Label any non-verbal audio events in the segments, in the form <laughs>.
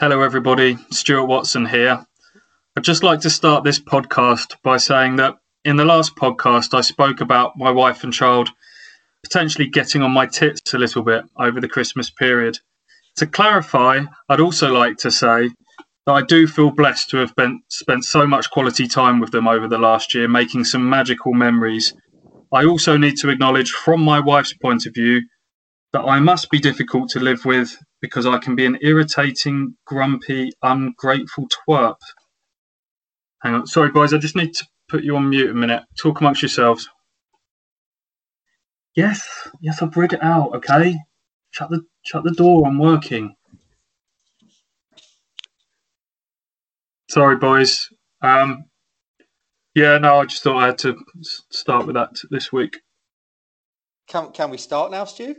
Hello, everybody. Stuart Watson here. I'd just like to start this podcast by saying that in the last podcast, I spoke about my wife and child potentially getting on my tits a little bit over the Christmas period. To clarify, I'd also like to say that I do feel blessed to have been, spent so much quality time with them over the last year, making some magical memories. I also need to acknowledge, from my wife's point of view, that I must be difficult to live with because I can be an irritating, grumpy, ungrateful twerp. Hang on, sorry, boys, I just need to put you on mute a minute. Talk amongst yourselves. Yes, yes, I've read it out. Okay, shut the shut the door. I'm working. Sorry, boys. Um, yeah, no, I just thought I had to start with that this week. Can can we start now, Stu?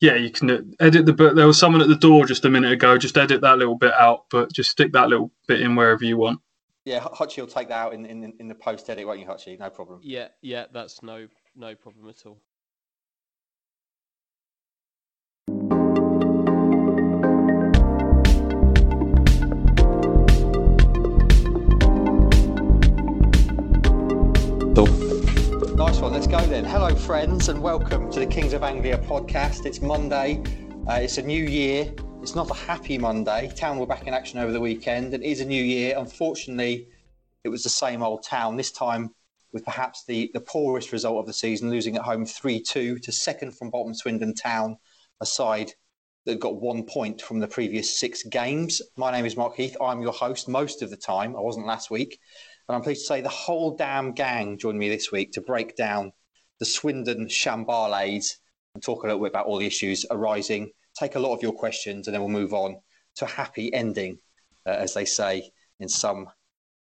Yeah, you can uh, edit the but there was someone at the door just a minute ago. Just edit that little bit out, but just stick that little bit in wherever you want. Yeah, Hutchie will take that out in, in, in the post edit, won't you, Hutchie? No problem. Yeah, yeah, that's no no problem at all. Nice one. Let's go then. Hello, friends, and welcome to the Kings of Anglia podcast. It's Monday. Uh, it's a new year. It's not a happy Monday. Town were back in action over the weekend. It is a new year. Unfortunately, it was the same old town. This time with perhaps the, the poorest result of the season, losing at home 3 2 to second from bottom Swindon Town, a side that got one point from the previous six games. My name is Mark Heath. I'm your host most of the time. I wasn't last week. And I'm pleased to say the whole damn gang joined me this week to break down the Swindon Shambales and talk a little bit about all the issues arising, take a lot of your questions, and then we'll move on to a happy ending, uh, as they say in some.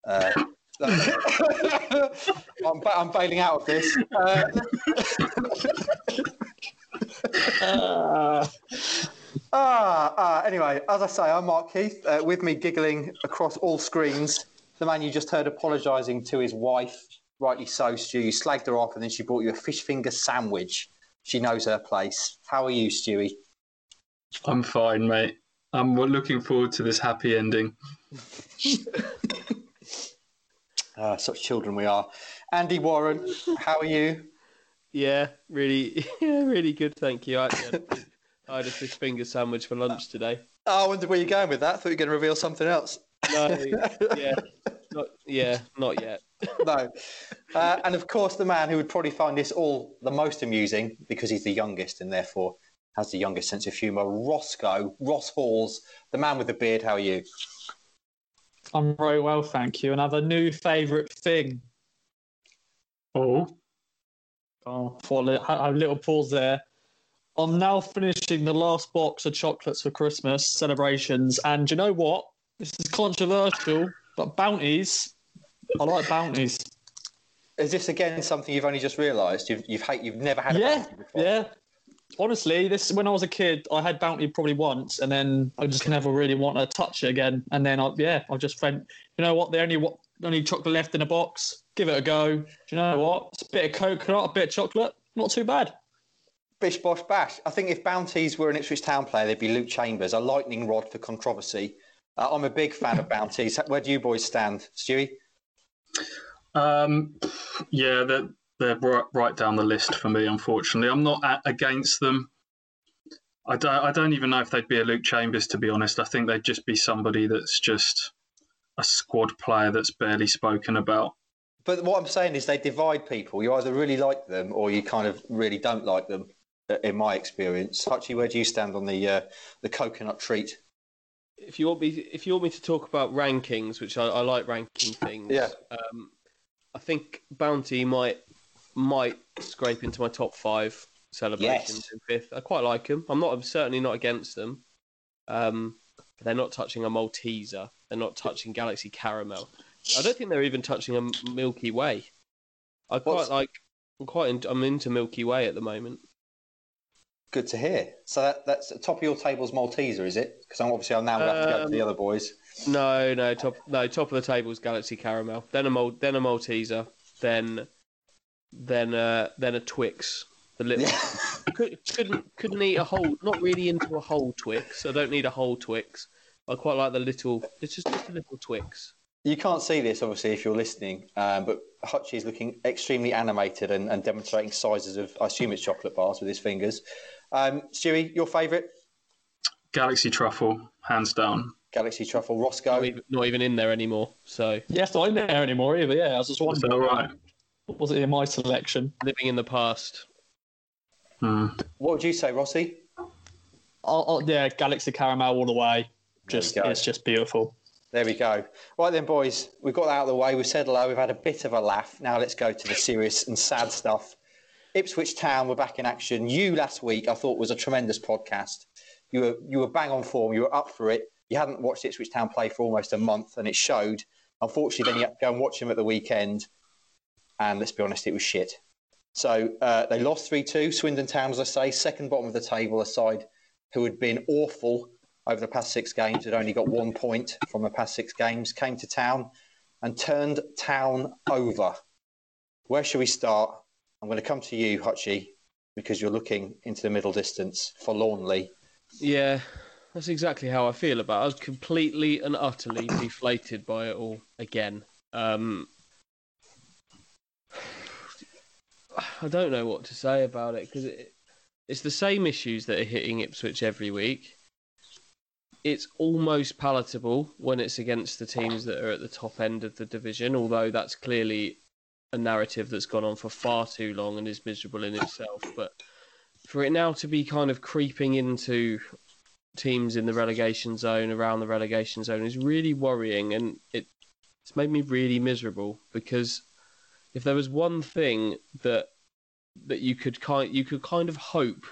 Uh, <laughs> I'm, I'm, bailing out of this. Uh, ah, <laughs> ah, anyway, as I say, I'm Mark Heath. Uh, with me, giggling across all screens, the man you just heard apologising to his wife, rightly so, Stu. You slagged her off and then she brought you a fish finger sandwich. She knows her place. How are you, Stewie? I'm fine, mate. I'm looking forward to this happy ending. uh, <laughs> such children we are. Andy Warren, how are you? Yeah, really, <laughs> yeah, really good. Thank you. I had, I had a fish finger sandwich for lunch today. Oh, I wondered where you're going with that. I thought you were going to reveal something else. No, <laughs> yeah, not, yeah, not yet. <laughs> no. Uh, and of course, the man who would probably find this all the most amusing because he's the youngest and therefore has the youngest sense of humour, Roscoe, Ross Halls, the man with the beard. How are you? I'm very well, thank you. And I have a new favourite thing. Oh. Oh, for a little pause there. I'm now finishing the last box of chocolates for Christmas celebrations. And you know what? Controversial, but bounties. I like bounties. Is this again something you've only just realised? You've you've hate, you've never had. yeah, yeah. Honestly, this when I was a kid, I had bounty probably once, and then I just never really want to touch it again. And then I yeah, I just went. You know what? The only what only chocolate left in a box. Give it a go. Do you know what? It's a bit of coconut, a bit of chocolate. Not too bad. Bish bosh bash. I think if bounties were an Ipswich Town player, they'd be Luke Chambers, a lightning rod for controversy. Uh, I'm a big fan of bounties. Where do you boys stand, Stewie? Um, yeah, they're, they're right, right down the list for me, unfortunately. I'm not against them. I don't, I don't even know if they'd be a Luke Chambers, to be honest. I think they'd just be somebody that's just a squad player that's barely spoken about. But what I'm saying is they divide people. You either really like them or you kind of really don't like them, uh, in my experience. Hutchie, where do you stand on the uh, the coconut treat? If you want me, if you want me to talk about rankings, which I, I like ranking things. Yeah. Um, I think Bounty might might scrape into my top five celebrations yes. in fifth. I quite like them. I'm not. I'm certainly not against them. Um, they're not touching a Malteser. They're not touching Galaxy Caramel. I don't think they're even touching a Milky Way. I quite What's... like. I'm quite. In, I'm into Milky Way at the moment. Good to hear. So that, that's top of your table's Malteser, is it? Because I'm obviously I'll now have to go to the um, other boys. No, no, top no top of the table's Galaxy Caramel. Then a Mal, then a Malteser. Then then uh, then a Twix. The little Could, couldn't couldn't eat a whole. Not really into a whole Twix. I don't need a whole Twix. I quite like the little. It's just, just a little Twix. You can't see this, obviously, if you're listening, um, but Hutchie is looking extremely animated and, and, demonstrating sizes of, I assume it's chocolate bars with his fingers. Um, Stewie, your favourite? Galaxy Truffle, hands down. Galaxy Truffle. Roscoe? Not even, not even in there anymore, so... Yeah, it's not in there anymore either, yeah. I was just wondering. all right? Was it in my selection? Living in the past. Hmm. What would you say, Rossi? Oh, oh, yeah, Galaxy Caramel all the way. Just It's just beautiful. There we go. Right then, boys, we've got that out of the way. We've said hello. We've had a bit of a laugh. Now let's go to the serious and sad stuff. Ipswich Town were back in action. You last week, I thought, was a tremendous podcast. You were you were bang on form. You were up for it. You hadn't watched Ipswich Town play for almost a month, and it showed. Unfortunately, then you had to go and watch them at the weekend, and let's be honest, it was shit. So uh, they lost three two. Swindon Town, as I say, second bottom of the table, aside who had been awful over the past six games, had only got one point from the past six games, came to town and turned town over. Where should we start? I'm going to come to you, Hutchie, because you're looking into the middle distance forlornly. Yeah, that's exactly how I feel about it. I was completely and utterly <coughs> deflated by it all again. Um, I don't know what to say about it because it, it's the same issues that are hitting Ipswich every week it's almost palatable when it's against the teams that are at the top end of the division, although that's clearly a narrative that's gone on for far too long and is miserable in itself. But for it now to be kind of creeping into teams in the relegation zone, around the relegation zone, is really worrying, and it, it's made me really miserable because if there was one thing that that you could kind you could kind of hope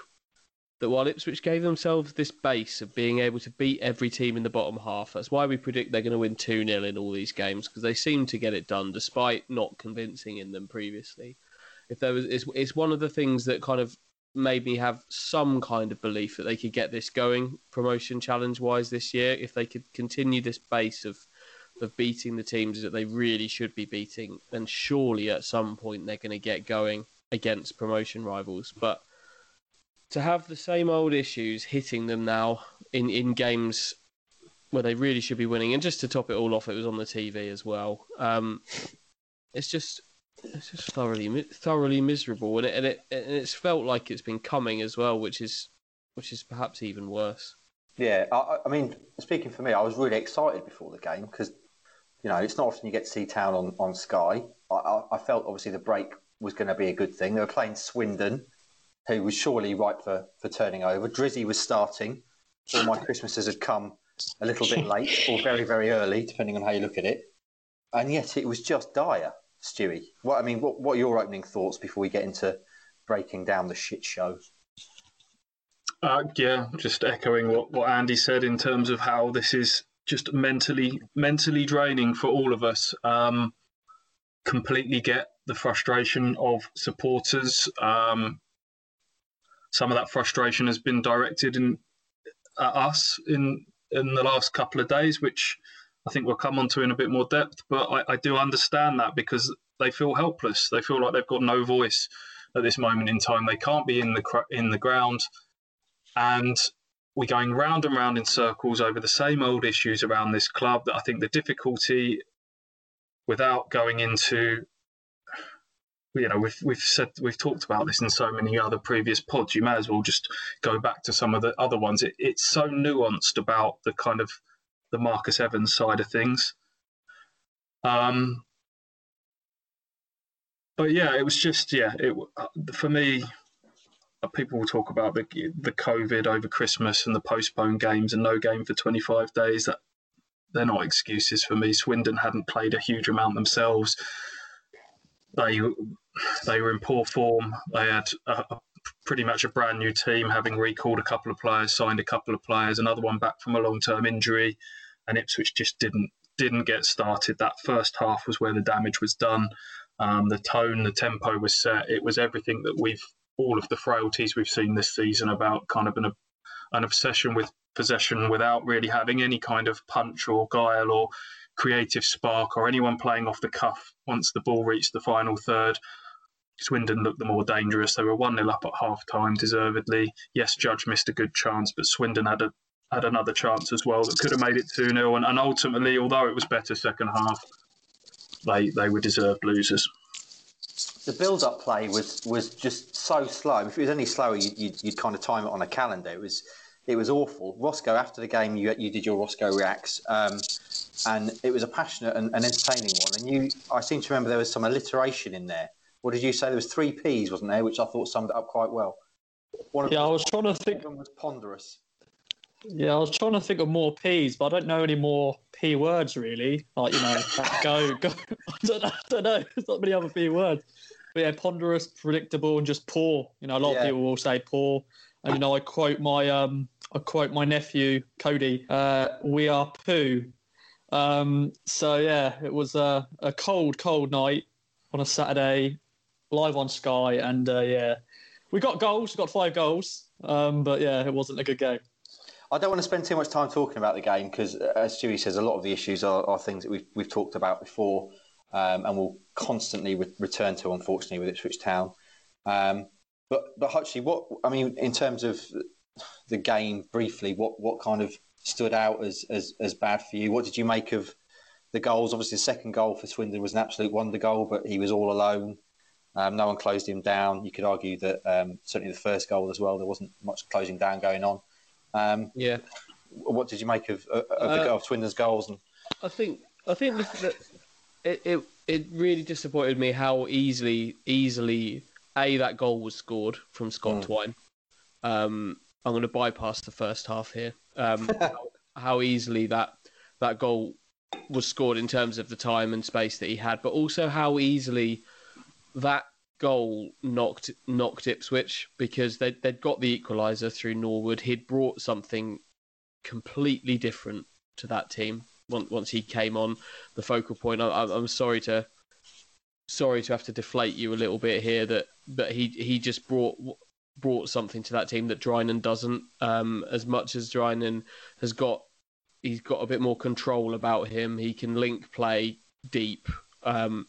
that while Ipswich gave themselves this base of being able to beat every team in the bottom half, that's why we predict they're going to win 2 0 in all these games because they seem to get it done despite not convincing in them previously. If there was, it's, it's one of the things that kind of made me have some kind of belief that they could get this going promotion challenge wise this year if they could continue this base of of beating the teams that they really should be beating then surely at some point they're going to get going against promotion rivals but to have the same old issues hitting them now in, in games where they really should be winning, and just to top it all off, it was on the TV as well. Um, it's just it's just thoroughly thoroughly miserable, and it, and it and it's felt like it's been coming as well, which is which is perhaps even worse. Yeah, I, I mean, speaking for me, I was really excited before the game because you know it's not often you get to see Town on on Sky. I, I, I felt obviously the break was going to be a good thing. They were playing Swindon, who was surely ripe for, for turning over. Drizzy was starting. All my Christmases had come a little bit late or very, very early, depending on how you look at it. And yet it was just dire, Stewie. What I mean, what, what are your opening thoughts before we get into breaking down the shit show? Uh, yeah, just echoing what, what Andy said in terms of how this is just mentally mentally draining for all of us. Um, completely get the frustration of supporters. Um, some of that frustration has been directed in at us in in the last couple of days, which I think we'll come onto in a bit more depth. But I, I do understand that because they feel helpless. They feel like they've got no voice at this moment in time. They can't be in the in the ground, and we're going round and round in circles over the same old issues around this club. That I think the difficulty, without going into you know, we've we've said we've talked about this in so many other previous pods. You may as well just go back to some of the other ones. It, it's so nuanced about the kind of the Marcus Evans side of things. Um, but yeah, it was just yeah. It uh, for me, uh, people will talk about the the COVID over Christmas and the postponed games and no game for 25 days. That they're not excuses for me. Swindon hadn't played a huge amount themselves. They they were in poor form. They had a, a, pretty much a brand new team, having recalled a couple of players, signed a couple of players, another one back from a long term injury, and Ipswich just didn't didn't get started. That first half was where the damage was done. Um, the tone, the tempo was set. It was everything that we've all of the frailties we've seen this season about kind of an an obsession with possession without really having any kind of punch or guile or creative spark or anyone playing off the cuff once the ball reached the final third Swindon looked the more dangerous. They were 1 0 up at half time, deservedly. Yes, Judge missed a good chance, but Swindon had a had another chance as well that could have made it 2 0. And, and ultimately, although it was better second half, they, they were deserved losers. The build-up play was was just so slow. If it was any slower, you'd, you'd, you'd kind of time it on a calendar. It was it was awful. Roscoe, after the game, you you did your Roscoe reacts, um, and it was a passionate and, and, entertaining one. And you, I seem to remember there was some alliteration in there. What did you say? There was three P's, wasn't there? Which I thought summed it up quite well. One of yeah, I was trying to think. One was ponderous. Yeah, I was trying to think of more P's, but I don't know any more P words really. Like you know, go <laughs> go. I don't, I don't know. <laughs> There's not many other P words. But yeah, ponderous, predictable, and just poor. You know, a lot yeah. of people will say poor. And you know, I quote my um, I quote my nephew Cody. Uh, we are poo. Um, so yeah, it was a, a cold, cold night on a Saturday, live on Sky, and uh, yeah, we got goals. We got five goals. Um, but yeah, it wasn't a good game. I don't want to spend too much time talking about the game because, uh, as Stewie says, a lot of the issues are, are things that we've we've talked about before, um, and we'll constantly re- return to, unfortunately, with Ipswich Town. Um, but but Hutchie, what I mean in terms of the game briefly, what what kind of stood out as as, as bad for you? What did you make of the goals? Obviously, the second goal for Swindon was an absolute wonder goal, but he was all alone. Um, no one closed him down. You could argue that um, certainly the first goal as well, there wasn't much closing down going on. Um, yeah. What did you make of, of, of, the, uh, of Swindon's goals? And I think I think that it, it it really disappointed me how easily easily a that goal was scored from Scott mm. Twine. Um, I'm going to bypass the first half here. Um, <laughs> how, how easily that that goal was scored in terms of the time and space that he had, but also how easily that goal knocked knocked Ipswich because they they'd got the equaliser through Norwood. He'd brought something completely different to that team once once he came on the focal point. I, I'm sorry to sorry to have to deflate you a little bit here that but he he just brought brought something to that team that Drinan doesn't. Um, as much as Drinan has got he's got a bit more control about him. He can link play deep. Um,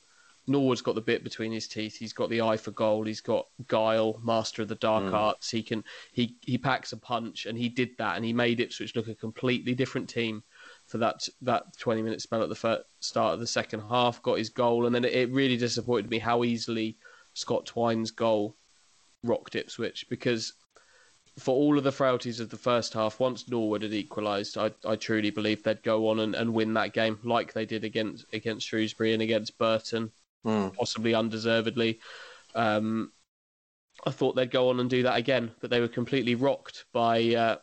Norwood's got the bit between his teeth. He's got the eye for goal. He's got guile, master of the dark mm. arts. He can he he packs a punch, and he did that, and he made Ipswich look a completely different team for that that twenty minute spell at the first, start of the second half. Got his goal, and then it, it really disappointed me how easily Scott Twine's goal rocked Ipswich because for all of the frailties of the first half, once Norwood had equalised, I, I truly believe they'd go on and, and win that game like they did against against Shrewsbury and against Burton mm. possibly undeservedly. Um, I thought they'd go on and do that again, but they were completely rocked by uh,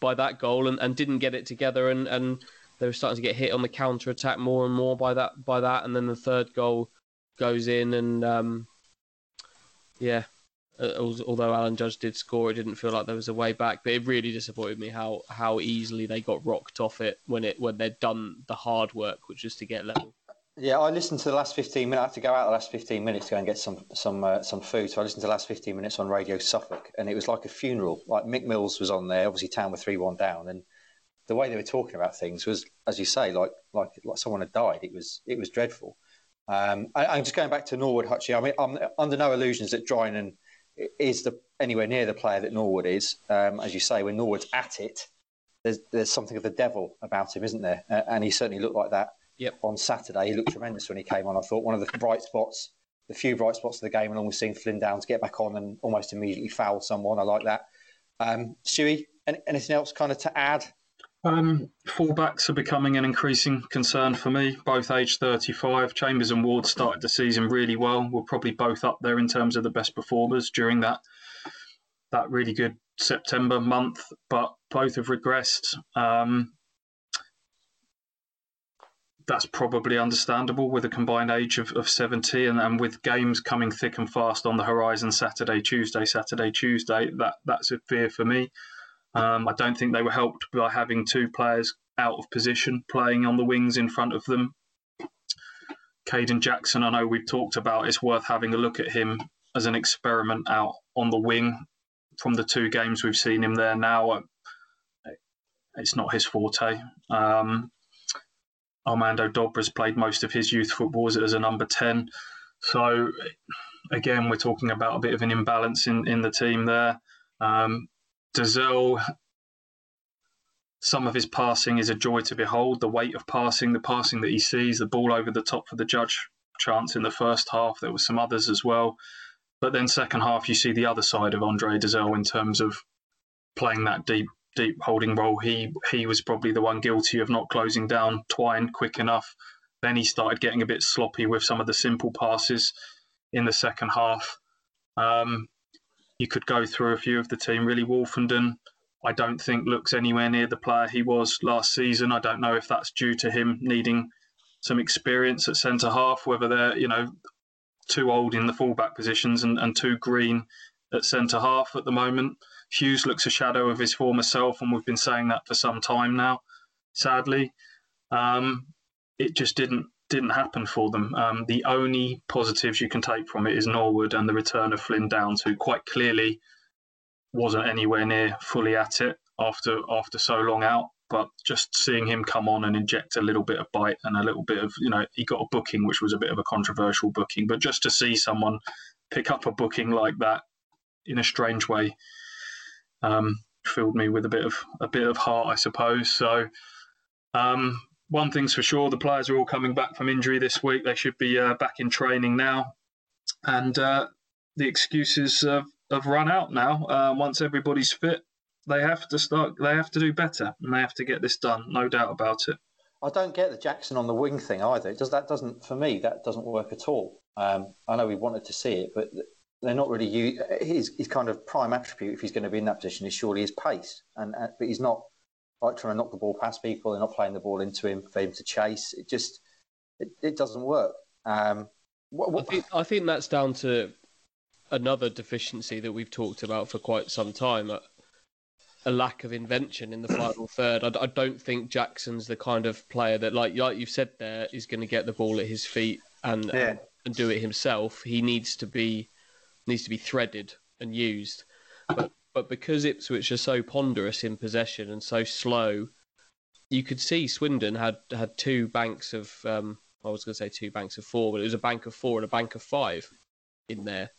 by that goal and, and didn't get it together, and, and they were starting to get hit on the counter attack more and more by that by that, and then the third goal goes in, and um, yeah, although Alan Judge did score, it didn't feel like there was a way back. But it really disappointed me how how easily they got rocked off it when it when they'd done the hard work, which was to get level. Yeah, I listened to the last 15 minutes. I had to go out the last 15 minutes to go and get some some uh, some food. So I listened to the last 15 minutes on Radio Suffolk, and it was like a funeral. Like Mick Mills was on there. Obviously, Town were three one down, and the way they were talking about things was, as you say, like like like someone had died. It was it was dreadful. Um, I, am just going back to Norwood Hutchie. I mean, I'm under no illusions that Drinan is the anywhere near the player that Norwood is. Um, as you say, when Norwood's at it, there's there's something of the devil about him, isn't there? Uh, and he certainly looked like that Yep. On Saturday, he looked tremendous when he came on. I thought one of the bright spots, the few bright spots of the game, along with seeing Flynn Downes get back on and almost immediately foul someone. I like that. Um, Stewie, anything else kind of to add? Um, fullbacks are becoming an increasing concern for me, both age 35. Chambers and Ward started the season really well. We're probably both up there in terms of the best performers during that that really good September month, but both have regressed. Um, that's probably understandable with a combined age of, of 70 and, and with games coming thick and fast on the horizon Saturday, Tuesday, Saturday, Tuesday, that, that's a fear for me. Um, I don't think they were helped by having two players out of position playing on the wings in front of them. Kayden Jackson, I know we've talked about, it's worth having a look at him as an experiment out on the wing. From the two games we've seen him there now, it's not his forte. Um, Armando Dobra's played most of his youth football as a number 10. So, again, we're talking about a bit of an imbalance in, in the team there. Um, Dozzell, some of his passing is a joy to behold. The weight of passing, the passing that he sees, the ball over the top for the judge chance in the first half. There were some others as well. But then second half, you see the other side of Andre Dozzell in terms of playing that deep, deep holding role. He he was probably the one guilty of not closing down Twine quick enough. Then he started getting a bit sloppy with some of the simple passes in the second half. Um, you could go through a few of the team. Really, Woolfenden, I don't think looks anywhere near the player he was last season. I don't know if that's due to him needing some experience at centre half, whether they're you know too old in the fullback positions and, and too green at centre half at the moment. Hughes looks a shadow of his former self, and we've been saying that for some time now. Sadly, um, it just didn't didn't happen for them. Um, the only positives you can take from it is Norwood and the return of Flynn Downes, who quite clearly wasn't anywhere near fully at it after after so long out. But just seeing him come on and inject a little bit of bite and a little bit of, you know, he got a booking which was a bit of a controversial booking, but just to see someone pick up a booking like that in a strange way um, filled me with a bit of a bit of heart, I suppose. So um, one thing's for sure: the players are all coming back from injury this week. They should be uh, back in training now, and uh, the excuses have, have run out now. Uh, once everybody's fit, they have to start. They have to do better, and they have to get this done. No doubt about it. I don't get the Jackson on the wing thing either. It does that doesn't for me that doesn't work at all. Um, I know we wanted to see it, but they're not really his his kind of prime attribute if he's going to be in that position is surely his pace, and uh, but he's not like trying to knock the ball past people. They're not playing the ball into him for him to chase. It just it, it doesn't work. Um, what, what... I think I think that's down to another deficiency that we've talked about for quite some time. A, a lack of invention in the <clears throat> final third. I, I, don't think Jackson's the kind of player that, like like you've said, there is going to get the ball at his feet and, yeah. and and do it himself. He needs to be needs to be threaded and used. But but because Ipswich are so ponderous in possession and so slow, you could see Swindon had had two banks of um, I was going to say two banks of four, but it was a bank of four and a bank of five in there.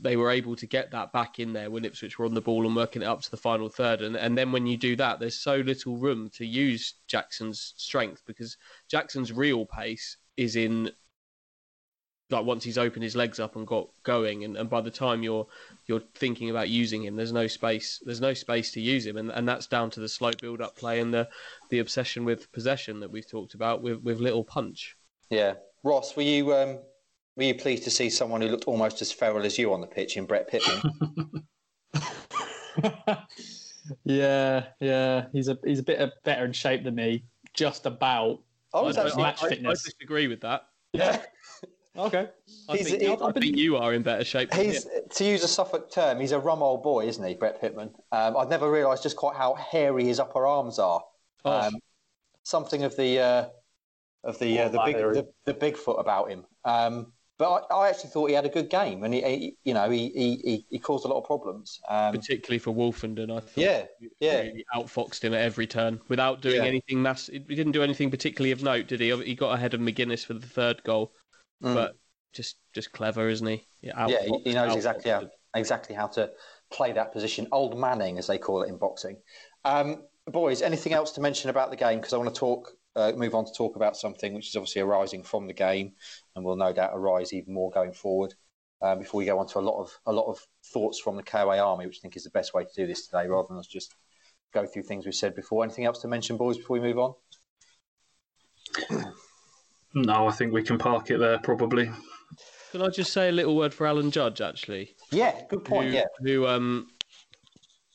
They were able to get that back in there when Ipswich were on the ball and working it up to the final third. And, and then when you do that, there's so little room to use Jackson's strength because Jackson's real pace is in like once he's opened his legs up and got going and, and by the time you're you're thinking about using him there's no space there's no space to use him. And, and that's down to the slow build up play and the the obsession with possession that we've talked about with with little punch. Yeah. Ross were you um were you pleased to see someone who looked almost as feral as you on the pitch in brett pitman <laughs> yeah yeah. He's a he's a bit better in shape than me just about. I, I, I, I disagree with that. Yeah Okay. I, he's, think, he, I think you are in better shape. He's to use a Suffolk term. He's a rum old boy, isn't he, Brett Pitman? Um, I've never realised just quite how hairy his upper arms are. Oh. Um, something of the uh, of the uh, the big the, the, Bigfoot about him. Um, but I, I, actually thought he had a good game, and he, he you know he, he, he caused a lot of problems, um, particularly for Woolfenden. I thought yeah, yeah, really outfoxed him at every turn without doing yeah. anything mass. He didn't do anything particularly of note, did he? He got ahead of McGuinness for the third goal mm. but just just clever, isn't he? Yeah, yeah he, knows exactly how exactly how to play that position. Old Manning, as they call it in boxing. Um, boys, anything else to mention about the game? Because I want to talk, uh, move on to talk about something which is obviously arising from the game, and will no doubt arise even more going forward. Um, before we go on to a lot of a lot of thoughts from the KOA Army, which I think is the best way to do this today, rather than us just go through things we've said before. Anything else to mention, boys, before we move on? No, I think we can park it there probably. Can I just say a little word for Alan Judge, actually? Yeah, good point. Who, yeah, who um,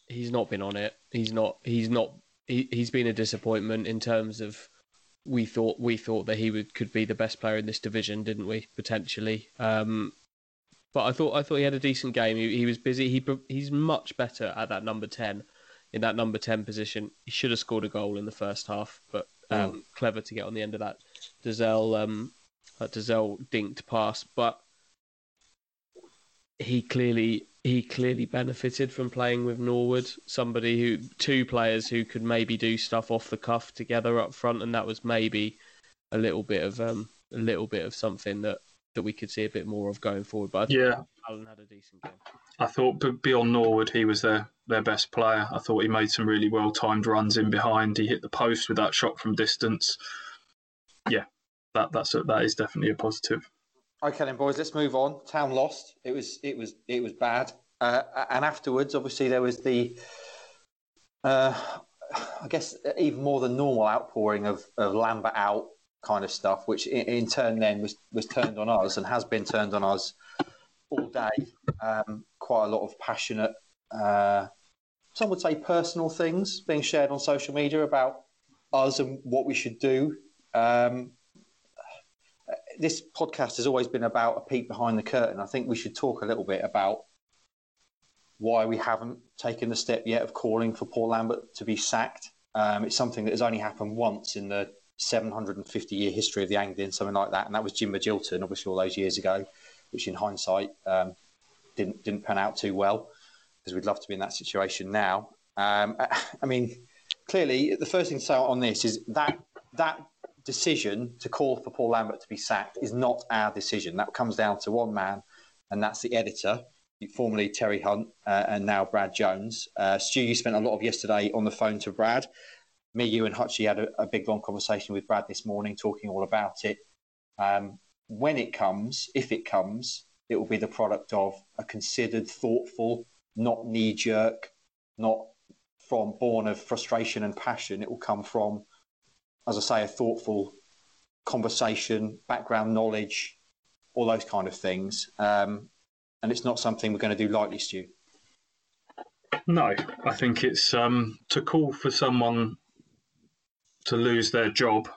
he's not been on it. He's not. He's not. He, he's been a disappointment in terms of we thought we thought that he would could be the best player in this division, didn't we? Potentially. Um, but I thought I thought he had a decent game. He, he was busy. He he's much better at that number ten, in that number ten position. He should have scored a goal in the first half, but um, mm. clever to get on the end of that Dozzell um, that Dozzell dinked pass, but he clearly he clearly benefited from playing with Norwood, somebody who two players who could maybe do stuff off the cuff together up front, and that was maybe a little bit of um, a little bit of something that that we could see a bit more of going forward. But yeah, Alan had a decent game. I thought beyond Norwood, he was their their best player. I thought he made some really well timed runs in behind. He hit the post with that shot from distance. Yeah, that that's a, that is definitely a positive. Okay, then, boys, let's move on. Town lost. It was it was it was bad. Uh, and afterwards, obviously, there was the, uh, I guess, even more than normal outpouring of, of Lambert out kind of stuff, which in, turn then was, was turned on us and has been turned on us all day. Um, quite a lot of passionate, uh, some would say personal things being shared on social media about us and what we should do. Um, this podcast has always been about a peek behind the curtain. I think we should talk a little bit about why we haven't taken the step yet of calling for Paul Lambert to be sacked. Um, it's something that has only happened once in the 750 year history of the Anglian, something like that, and that was Jim Magilton, obviously all those years ago, which in hindsight um, didn't didn't pan out too well because we'd love to be in that situation now. Um, <laughs> I mean, clearly, the first thing to say on this is that that decision to call for Paul Lambert to be sacked is not our decision. That comes down to one man, and that's the editor formerly Terry Hunt uh, and now Brad Jones. Uh, Stu, you spent a lot of yesterday on the phone to Brad. Me, you, and Hutchie had a, a big long conversation with Brad this morning, talking all about it. Um, when it comes, if it comes, it will be the product of a considered, thoughtful, not knee jerk, not from born of frustration and passion. It will come from, as I say, a thoughtful conversation, background knowledge, all those kind of things. Um, and it's not something we're going to do lightly, Stu. No, I think it's um, to call for someone to lose their job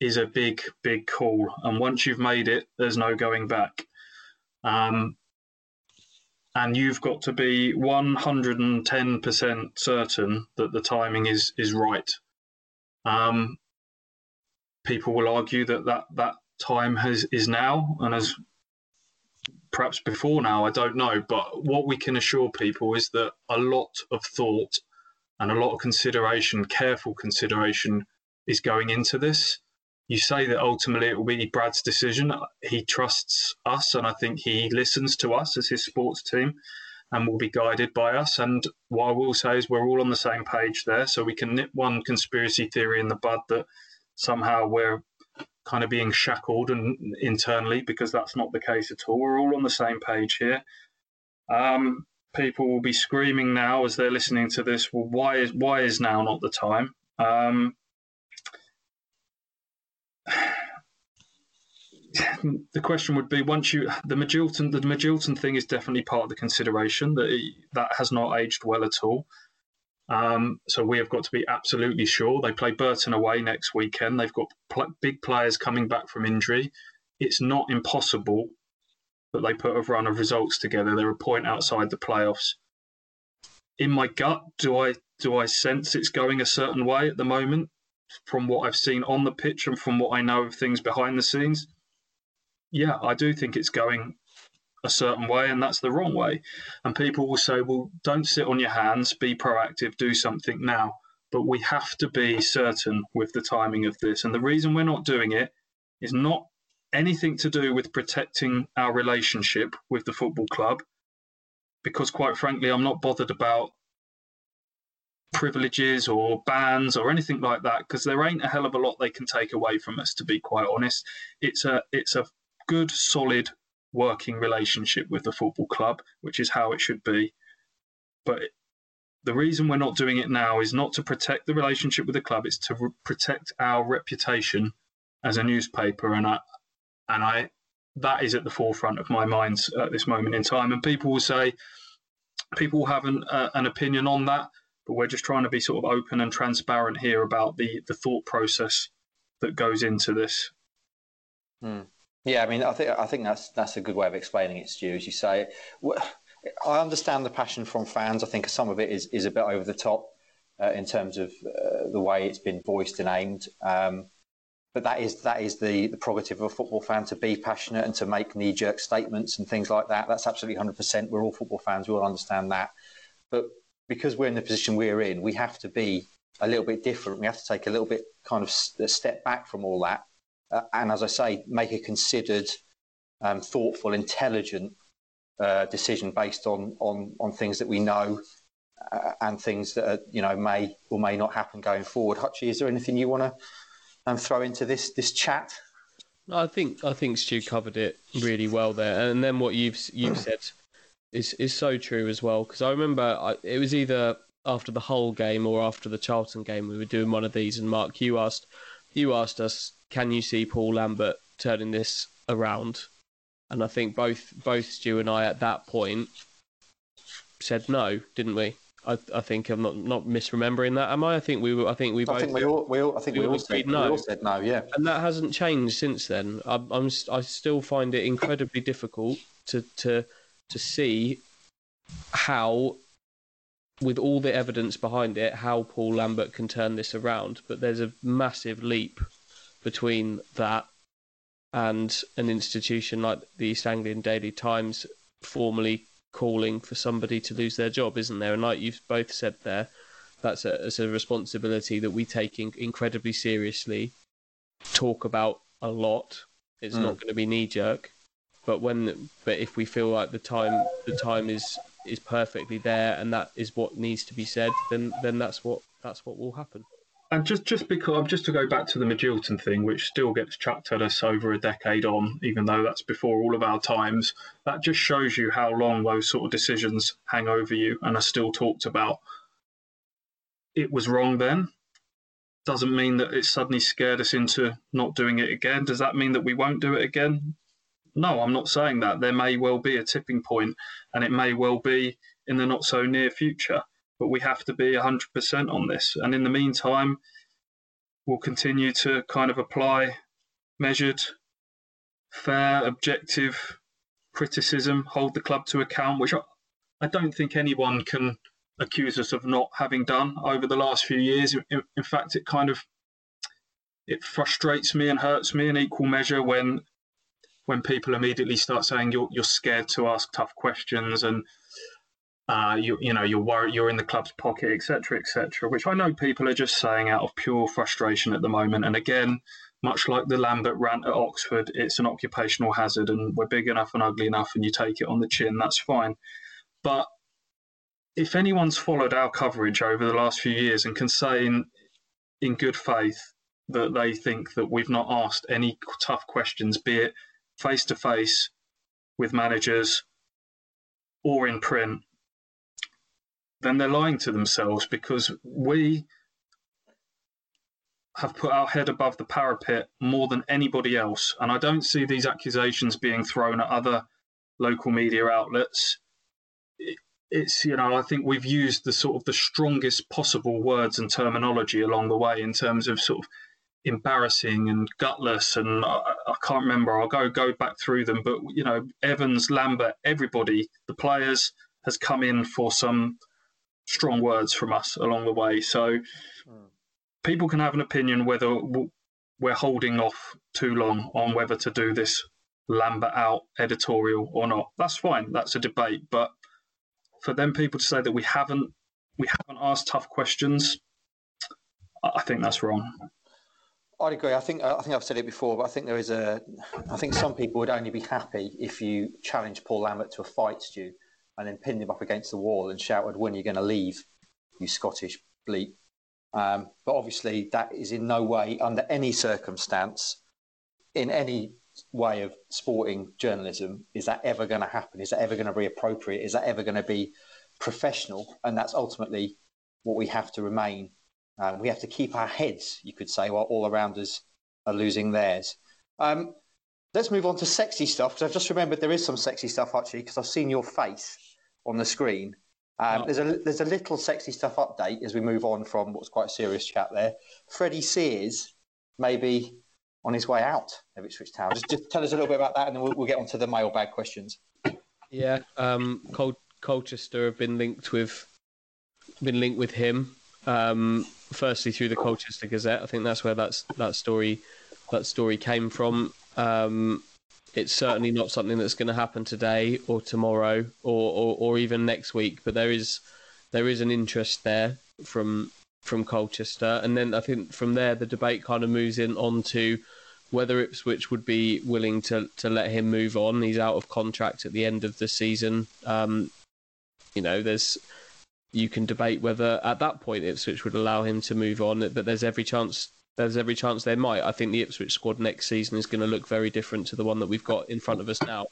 is a big, big call, and once you've made it, there's no going back. Um, and you've got to be 110% certain that the timing is is right. Um, people will argue that that, that time has is now, and as perhaps before now, I don't know. But what we can assure people is that a lot of thought and a lot of consideration, careful consideration, is going into this. You say that ultimately it will be Brad's decision. He trusts us, and I think he listens to us as his sports team and will be guided by us. And what I will say is we're all on the same page there, so we can nip one conspiracy theory in the bud that somehow we're kind of being shackled and internally because that's not the case at all. We're all on the same page here. Um, people will be screaming now as they're listening to this. Well, why is why is now not the time? Um, <sighs> the question would be once you the Magilton the Magilton thing is definitely part of the consideration that that has not aged well at all. Um, so we have got to be absolutely sure. They play Burton away next weekend. They've got pl- big players coming back from injury. It's not impossible that they put a run of results together. They're a point outside the playoffs. In my gut, do I do I sense it's going a certain way at the moment from what I've seen on the pitch and from what I know of things behind the scenes? Yeah, I do think it's going a certain way and that's the wrong way. And people will say, well, don't sit on your hands, be proactive, do something now. But we have to be certain with the timing of this. And the reason we're not doing it is not anything to do with protecting our relationship with the football club, because quite frankly, I'm not bothered about privileges or bans or anything like that because there ain't a hell of a lot they can take away from us to be quite honest it's a it's a good solid working relationship with the football club, which is how it should be. But the reason we're not doing it now is not to protect the relationship with the club; it's to re- protect our reputation as a newspaper. And I, and I, that is at the forefront of my mind at this moment in time. And people will say, people have an, uh, an opinion on that, but we're just trying to be sort of open and transparent here about the the thought process that goes into this. Hmm. Yeah, I mean, I think I think that's that's a good way of explaining it, Stu. As you say, I understand the passion from fans. I think some of it is is a bit over the top uh, in terms of uh, the way it's been voiced and aimed. Um, but that is that is the, the prerogative of a football fan to be passionate and to make knee jerk statements and things like that. That's absolutely hundred percent. We're all football fans. We all understand that. But because we're in the position we're in, we have to be a little bit different. We have to take a little bit kind of a step back from all that uh, and as I say, make a considered um, thoughtful, intelligent uh, decision based on, on on things that we know uh, and things that are, you know may or may not happen going forward. Hutchie, is there anything you want to um, throw into this this chat? I think I think Stu covered it really well there, and then what you've you've <clears throat> said is is so true as well. Because I remember I, it was either after the Hull game or after the Charlton game we were doing one of these, and Mark, you asked you asked us, can you see Paul Lambert turning this around? And I think both both Stu and I at that point said no, didn't we? I, I think I'm not not misremembering that, am I? I think we were. I think we I both. think we all, we all I think we we, all said no. we all said no. Yeah. and that hasn't changed since then. I'm, I'm I still find it incredibly difficult to to to see how, with all the evidence behind it, how Paul Lambert can turn this around. But there's a massive leap between that and an institution like the East Anglian Daily Times formally calling for somebody to lose their job, isn't there? And like you've both said there, that's a, it's a responsibility that we take in, incredibly seriously, talk about a lot. It's Mm. not going to be knee jerk, but when but if we feel like the time the time is is perfectly there and that is what needs to be said, then then that's what that's what will happen. And just just because um, just to go back to the Magilton thing, which still gets chucked at us over a decade on, even though that's before all of our times, that just shows you how long those sort of decisions hang over you and are still talked about. It was wrong then. Doesn't mean that it suddenly scared us into not doing it again. Does that mean that we won't do it again? No, I'm not saying that. There may well be a tipping point, and it may well be in the not so near future but we have to be 100% on this. And in the meantime, we'll continue to kind of apply measured, fair, objective criticism, hold the club to account, which I, don't think anyone can accuse us of not having done over the last few years. In, in fact, it kind of it frustrates me and hurts me in equal measure when when people immediately start saying you're you're scared to ask tough questions and uh, you you know you're worried you're in the club's pocket, etc., etc. Which I know people are just saying out of pure frustration at the moment. And again, much like the Lambert rant at Oxford, it's an occupational hazard, and we're big enough and ugly enough, and you take it on the chin. That's fine. But if anyone's followed our coverage over the last few years and can say in in good faith that they think that we've not asked any tough questions, be it face to face with managers or in print, then they're lying to themselves because we have put our head above the parapet more than anybody else. And I don't see these accusations being thrown at other local media outlets. It's, you know, I think we've used the sort of the strongest possible words and terminology along the way in terms of sort of embarrassing and gutless and I, I can't remember i'll go go back through them but you know evans lambert everybody the players has come in for some strong words from us along the way. So people can have an opinion whether we're holding off too long on whether to do this Lambert out editorial or not. That's fine. That's a debate. But for them people to say that we haven't we haven't asked tough questions, I think that's wrong. I'd agree. I think uh, I think I've said it before, but I think there is a. I think some people would only be happy if you challenge Paul Lambert to a fight, Stu, and then pinned him up against the wall and shouted, "When are you going to leave, you Scottish bleep?" Um, but obviously, that is in no way, under any circumstance, in any way of sporting journalism, is that ever going to happen? Is that ever going to be appropriate? Is that ever going to be professional? And that's ultimately what we have to remain um, we have to keep our heads, you could say, while all around us are losing theirs. Um, let's move on to sexy stuff because I've just remembered there is some sexy stuff actually because I've seen your face on the screen. Um, Oh. There's a there's a little sexy stuff update as we move on from what's quite a serious chat there. Freddie Sears may be on his way out of Ipswich Town. Just, just tell us a little bit about that, and then we'll, we'll get on to the mailbag questions. Yeah, um, Col- Colchester have been linked with been linked with him. Um, firstly, through the Colchester Gazette, I think that's where that's that story that story came from. Um, it's certainly not something that's going to happen today or tomorrow or, or, or even next week, but there is there is an interest there from from Colchester, and then I think from there the debate kind of moves in onto whether Ipswich would be willing to to let him move on. He's out of contract at the end of the season. Um, you know, there's you can debate whether at that point Ipswich would allow him to move on, but there's every chance there's every chance they might. I think the Ipswich squad next season is going to look very different to the one that we've got in front of us now.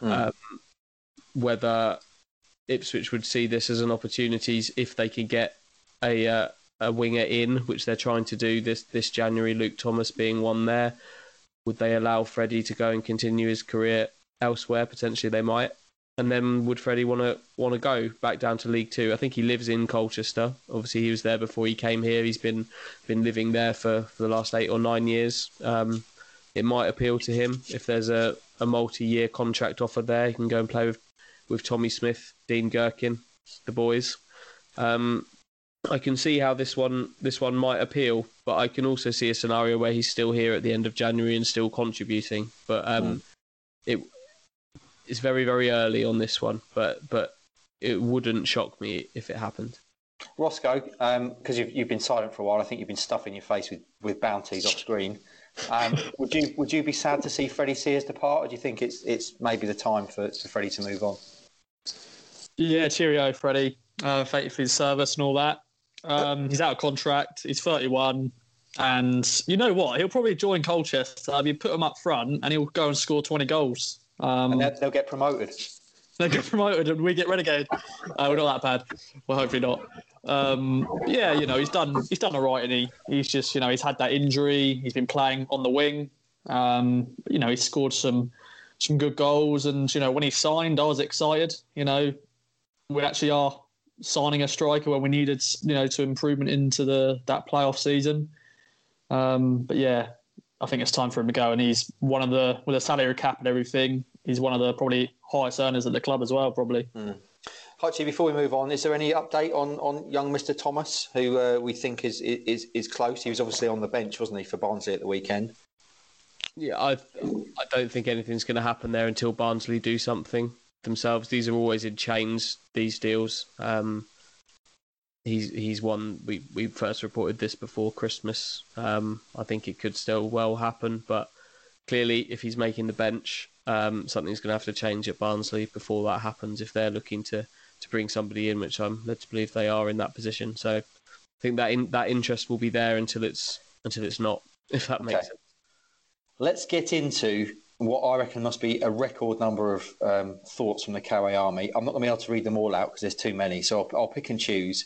Mm. Um, whether Ipswich would see this as an opportunity if they could get a uh, a winger in, which they're trying to do this this January. Luke Thomas being one there. Would they allow Freddie to go and continue his career elsewhere? Potentially, they might. And then would Freddie want to want to go back down to League Two? I think he lives in Colchester. Obviously, he was there before he came here. He's been been living there for, for the last eight or nine years. Um, it might appeal to him if there's a, a multi year contract offer there. He can go and play with with Tommy Smith, Dean Gerken, the boys. Um, I can see how this one this one might appeal, but I can also see a scenario where he's still here at the end of January and still contributing. But um, it it's very very early on this one, but but it wouldn't shock me if it happened. Roscoe, because you've, you've been silent for a while, I think you've been stuffing your face with, with bounties off screen. Um, <laughs> would you would you be sad to see Freddie Sears depart, or do you think it's it's maybe the time for, for Freddie to move on? Yeah, cheerio, Freddie. Uh, thank you for his service and all that. Um, he's out of contract. He's 31. And you know what? He'll probably join Colchester. If you put him up front and he'll go and score 20 goals. Um, And they'll, they'll get promoted. They'll get promoted and we get relegated. Uh, we're not that bad. Well, hopefully not. Um, yeah, you know, he's done he's done all right, and he he's just you know he's had that injury. He's been playing on the wing. Um, you know, he scored some some good goals, and you know when he signed, I was excited. You know, we actually are signing a striker when we needed you know to improvement into the that playoff season. Um, but yeah, I think it's time for him to go, and he's one of the with a salary cap and everything. He's one of the probably highest earners at the club as well, probably. Hutchie, before we move on, is there any update on, on young Mr. Thomas, who uh, we think is, is is close? He was obviously on the bench, wasn't he, for Barnsley at the weekend? Yeah, I I don't think anything's going to happen there until Barnsley do something themselves. These are always in chains. These deals. Um, he's he's one we we first reported this before Christmas. Um, I think it could still well happen, but clearly, if he's making the bench, um, something's going to have to change at Barnsley before that happens. If they're looking to to bring somebody in, which I'm led to believe they are in that position, so I think that in, that interest will be there until it's until it's not. <laughs> If that makes Okay. sense. Let's get into what I reckon must be a record number of um, thoughts from the Carway Army. I'm not going to be able to read them all out because there's too many, so I'll, I'll pick and choose.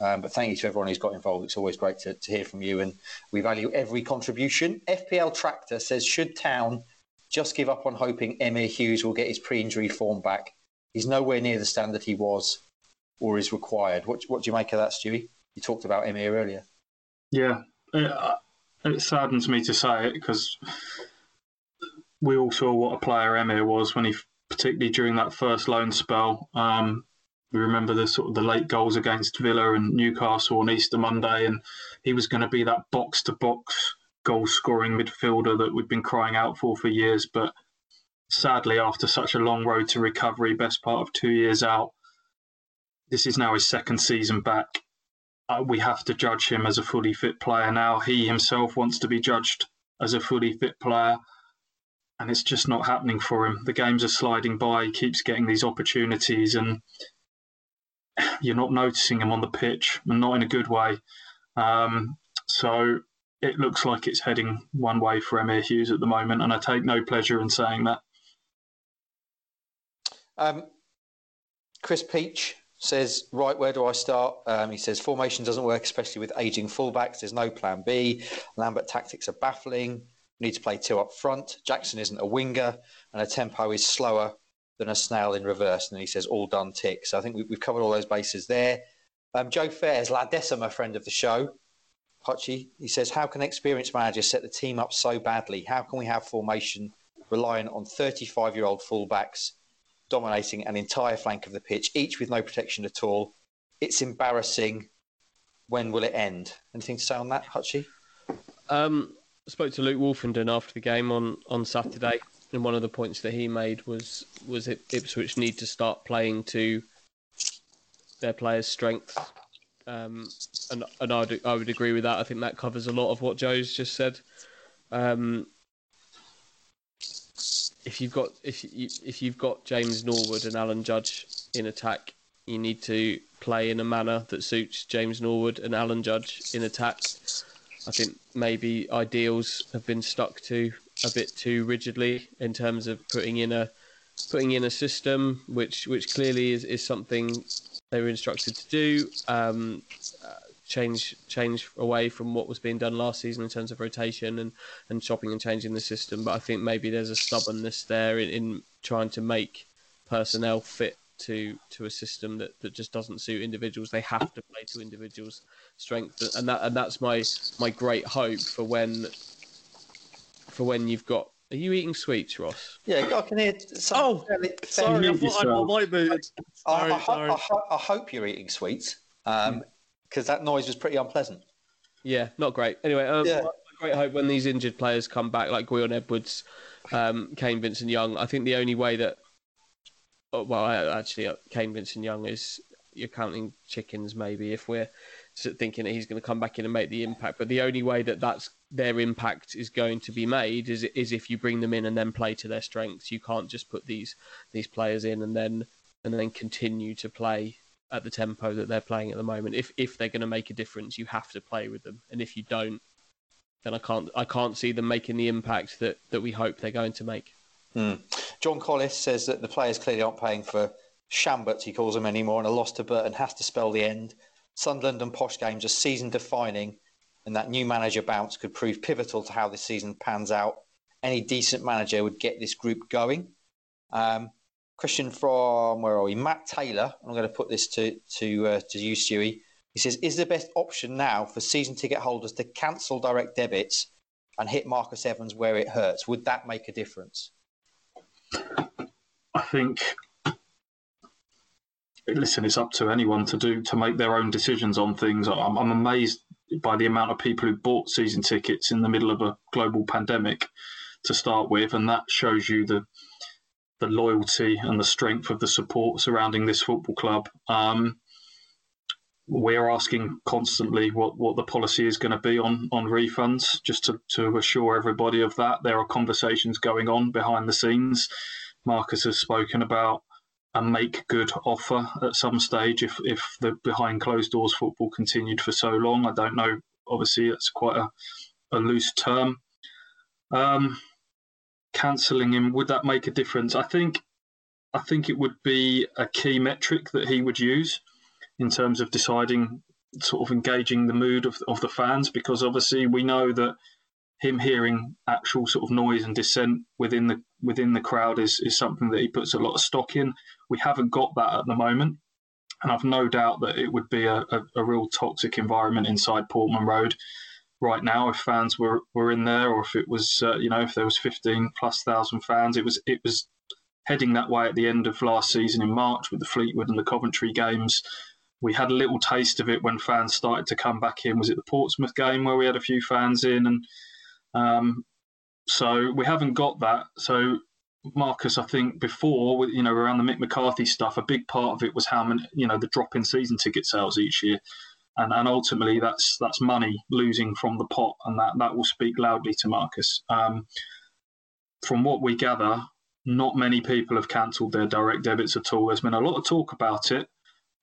Um, but thank you to everyone who's got involved. It's always great to, to hear from you, and we value every contribution. FPL Tractor says, should Town just give up on hoping Emyr Huws will get his pre-injury form back? He's nowhere near the standard he was or is required. What, what do you make of that, Stewie? You talked about Emyr earlier. Yeah, it, it saddens me to say it because we all saw what a player Emyr was when he, particularly during that first loan spell. Um, we remember the sort of the late goals against Villa and Newcastle on Easter Monday, and he was going to be that box to box goal scoring midfielder that we've been crying out for for years. But sadly, after such a long road to recovery, best part of two years out, this is now his second season back uh, we have to judge him as a fully fit player now. He himself wants to be judged as a fully fit player, and it's just not happening for him. The games are sliding by. He keeps getting these opportunities, and you're not noticing him on the pitch, and not in a good way. Um, so it looks like it's heading one way for Emyr Huws at the moment, and I take no pleasure in saying that. Um, Chris Peach says, right, where do I start? Um, he says, formation doesn't work, especially with ageing fullbacks. There's no plan B. Lambert tactics are baffling. Need to play two up front. Jackson isn't a winger, and a tempo is slower than a snail in reverse. And he says, all done tick. So I think we, we've covered all those bases there. Um, Joe Fairs, La Decima friend of the show, Hutchie, he says, how can experienced managers set the team up so badly? How can we have formation relying on 35 year old fullbacks dominating an entire flank of the pitch, each with no protection at all? It's embarrassing. When will it end? Anything to say on that, Hutchie? Um, I spoke to Luke Woolfenden after the game on, on Saturday, and one of the points that he made was was Ip- Ipswich need to start playing to their players' strengths, um, and and I I would agree with that. I think that covers a lot of what Joe's just said. Um, if you've got if you if you've got James Norwood and Alan Judge in attack, you need to play in a manner that suits James Norwood and Alan Judge in attack. I think maybe ideals have been stuck to a bit too rigidly in terms of putting in a putting in a system which which clearly is, is something they were instructed to do. Um, uh, change change away from what was being done last season in terms of rotation and, and chopping and changing the system. But I think maybe there's a stubbornness there in, in trying to make personnel fit to to a system that, that just doesn't suit individuals. They have to play to individuals' strength, and that and that's my my great hope for when for when you've got. Are you eating sweets, Ross? Yeah, I can hear. Some Oh, fairly- Sorry, I mute thought I yourself. might be. I, Sorry, I, ho- sorry. I, ho- I hope you're eating sweets because that noise was pretty unpleasant. Yeah, not great. Anyway, um, Yeah. my great hope when these injured players come back, like Gwion Edwards, um, Kane Vincent Young. I think the only way that, oh, well, actually, uh, Kane Vincent Young is you're counting chickens. Maybe if we're s- thinking that he's going to come back in and make the impact, but the only way that that's their impact is going to be made is is if you bring them in and then play to their strengths. You can't just put these these players in and then and then continue to play at the tempo that they're playing at the moment. If if they're going to make a difference, you have to play with them, and if you don't, then I can't I can't see them making the impact that that we hope they're going to make. Hmm. John Collis says that the players clearly aren't paying for Shambuts, he calls them anymore, and a loss to Burton has to spell the end. Sunderland and Posh games are season defining, and that new manager bounce could prove pivotal to how this season pans out. Any decent manager would get this group going. Um, question from where are we? Matt Taylor. I'm going to put this to to uh, to you, Stewie. He says, "Is the best option now for season ticket holders to cancel direct debits and hit Marcus Evans where it hurts? Would that make a difference?" I think. Listen, it's up to anyone to do to make their own decisions on things. I'm, I'm amazed by the amount of people who bought season tickets in the middle of a global pandemic to start with, and that shows you the the loyalty and the strength of the support surrounding this football club. Um, we're asking constantly what, what the policy is going to be on, on refunds, just to, to assure everybody of that. There are conversations going on behind the scenes. Marcus has spoken about a make good offer at some stage if, if the behind closed doors football continued for so long. I don't know. Obviously, it's quite a, a loose term. Um, cancelling him would that make a difference? I think I think it would be a key metric that he would use in terms of deciding sort of engaging the mood of, of the fans because obviously we know that him hearing actual sort of noise and dissent within the within the crowd is, is something that he puts a lot of stock in. We haven't got that at the moment. And I've no doubt that it would be a, a, a real toxic environment inside Portman Road right now if fans were, were in there or if it was uh, you know if there was 15 plus thousand fans. It was it was heading that way at the end of last season in March with the Fleetwood and the Coventry games. We had a little taste of it when fans started to come back in. Was it the Portsmouth game where we had a few fans in? And um, so we haven't got that. So Marcus, I think before, you know, around the Mick McCarthy stuff, a big part of it was how many, you know, the drop in season ticket sales each year and and ultimately that's that's money losing from the pot, and that that will speak loudly to Marcus. Um, from what we gather, not many people have cancelled their direct debits at all. There's been a lot of talk about it,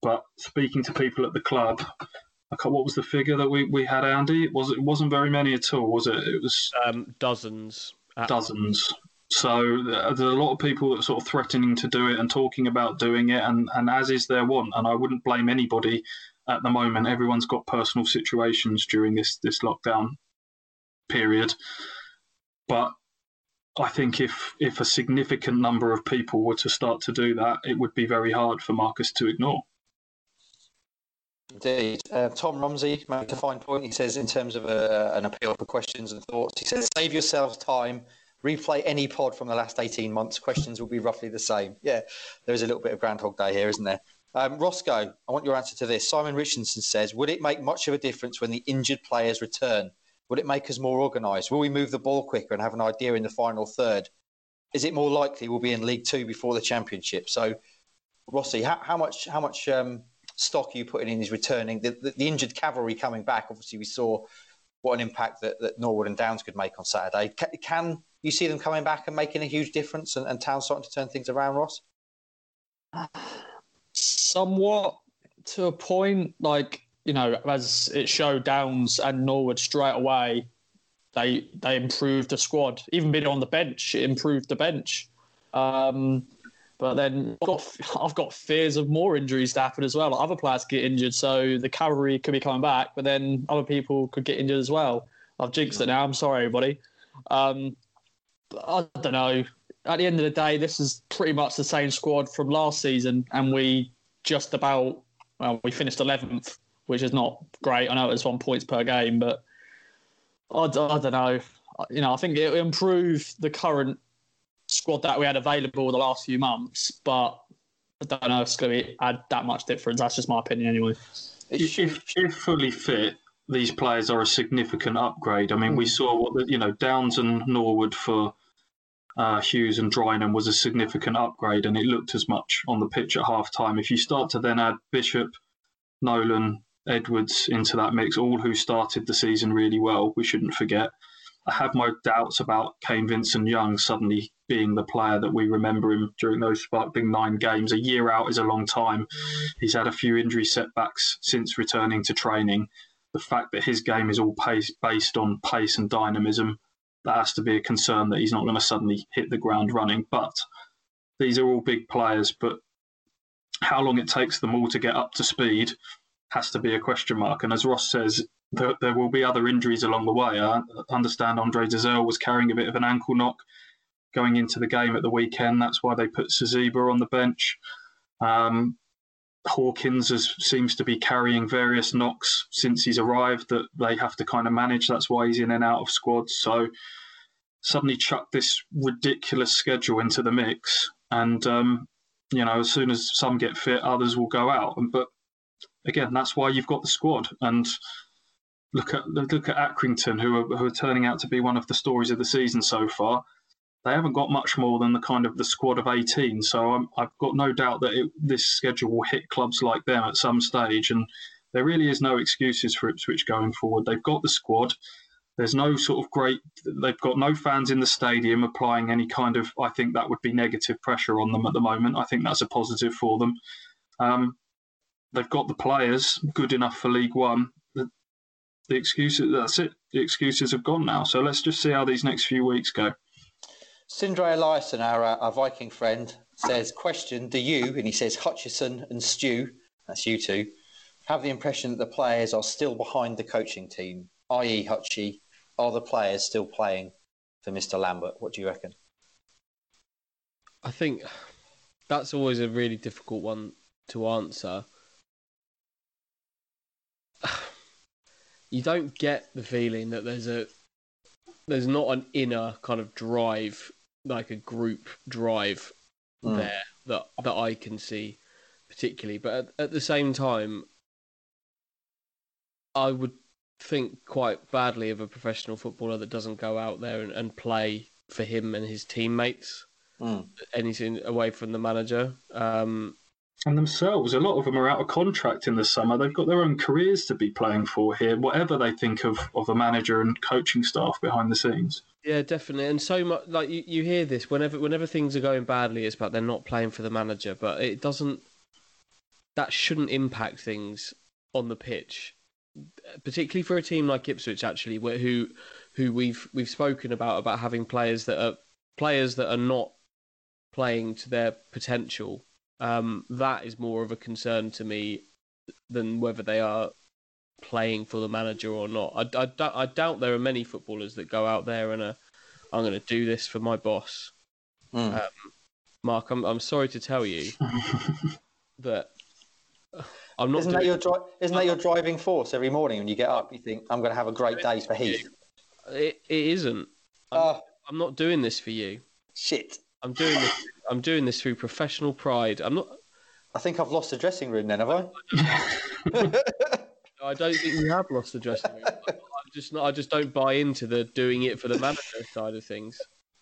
but speaking to people at the club, I what was the figure that we, we had, Andy? It was it wasn't very many at all, was it? It was Um, dozens. Uh, dozens. So uh, there's a lot of people that are sort of threatening to do it and talking about doing it, and, and as is their want. And I wouldn't blame anybody at the moment. Everyone's got personal situations during this this lockdown period, but I think if if a significant number of people were to start to do that, it would be very hard for Marcus to ignore. Indeed. Uh, Tom Rumsey made a fine point. He says, in terms of a, an appeal for questions and thoughts, he says, save yourselves time. Replay any pod from the last 18 months. Questions will be roughly the same. Yeah, there is a little bit of Groundhog Day here, isn't there? Um, Roscoe, I want your answer to this. Simon Richardson says, would it make much of a difference when the injured players return? Would it make us more organised? Will we move the ball quicker and have an idea in the final third? Is it more likely we'll be in League Two before the Championship? So, Rossi, how, how much how much um, stock are you putting in is returning? The, the, the injured cavalry coming back. Obviously, we saw what an impact that, that Norwood and Downes could make on Saturday. Can you see them coming back and making a huge difference, and, and Town starting to turn things around, Ross? Somewhat to a point, like you know, as it showed Downes and Norwood straight away, they they improved the squad. Even being on the bench, it improved the bench. Um, but then I've got, I've got fears of more injuries to happen as well. Like other players get injured, so the cavalry could be coming back, but then other people could get injured as well. I've jinxed it now. I'm sorry, everybody. Um, I don't know. At the end of the day, this is pretty much the same squad from last season, and we just about well, we finished 11th, which is not great. I know it's one points per game, but I, I don't know. You know, I think it will improve the current squad that we had available the last few months, but I don't know if it's going to add that much difference. That's just my opinion, anyway. If, if fully fit, these players are a significant upgrade. I mean, mm. we saw what the, you know Downes and Norwood for uh, Huws and Drinan was a significant upgrade, and it looked as much on the pitch at half time. If you start to then add Bishop, Nolan, Edwards into that mix, all who started the season really well, we shouldn't forget. I have my doubts about Kane Vincent Young suddenly being the player that we remember him during those sparkling nine games. A year out is a long time. He's had a few injury setbacks since returning to training. The fact that his game is all pace, based on pace and dynamism, that has to be a concern that he's not going to suddenly hit the ground running. But these are all big players, but how long it takes them all to get up to speed has to be a question mark. And as Ross says, there, there will be other injuries along the way. I understand Andre Dozzell was carrying a bit of an ankle knock going into the game at the weekend. That's why they put Sasiba on the bench. Um, Hawkins has, seems to be carrying various knocks since he's arrived that they have to kind of manage. That's why he's in and out of squads. So suddenly chuck this ridiculous schedule into the mix, and um, you know, as soon as some get fit, others will go out. But again, that's why you've got the squad. And look at look at Accrington, who are, who are turning out to be one of the stories of the season so far. They haven't got much more than the kind of the squad of 18. So i have got no doubt that it, this schedule will hit clubs like them at some stage. And there really is no excuses for Ipswich going forward. They've got the squad. There's no sort of great. They've got no fans in the stadium applying any kind of. I think that would be negative pressure on them at the moment. I think that's a positive for them. Um, they've got the players good enough for League One. The, the excuses, that's it. The excuses have gone now. So let's just see how these next few weeks go. Sindre Eliasson, our, uh, our Viking friend, says, question, do you, and he says Hutchison and Stew, that's you two, have the impression that the players are still behind the coaching team, i.e. Hutchie, are the players still playing for Mr. Lambert? What do you reckon? I think that's always a really difficult one to answer <sighs> you don't get the feeling that there's a there's not an inner kind of drive like a group drive mm. there that that I can see particularly but at, at the same time I would think quite badly of a professional footballer that doesn't go out there and, and play for him and his teammates mm. anything away from the manager um, and themselves. A lot of them are out of contract in the summer. They've got their own careers to be playing for here, whatever they think of, of a manager and coaching staff behind the scenes. Yeah, definitely. And so much like you, you hear this whenever whenever things are going badly, it's about they're not playing for the manager, but it doesn't that shouldn't impact things on the pitch. Particularly for a team like Ipswich actually, where who who we've we've spoken about about having players that are players that are not playing to their potential um, that is more of a concern to me than whether they are playing for the manager or not. I, I, I doubt there are many footballers that go out there and are, I'm going to do this for my boss. Mm. Um, Mark, I'm, I'm sorry to tell you <laughs> that I'm not. Isn't that your dri- Isn't that your driving force every morning when you get up? You think I'm going to have a great day for Heath. It, it isn't. I'm, uh, I'm not doing this for you. Shit. I'm doing this. I'm doing this through professional pride. I'm not. I think I've lost the dressing room. Then have I? <laughs> <laughs> I don't think you have lost the dressing room. I'm just not. I just don't buy into the doing it for the manager side of things.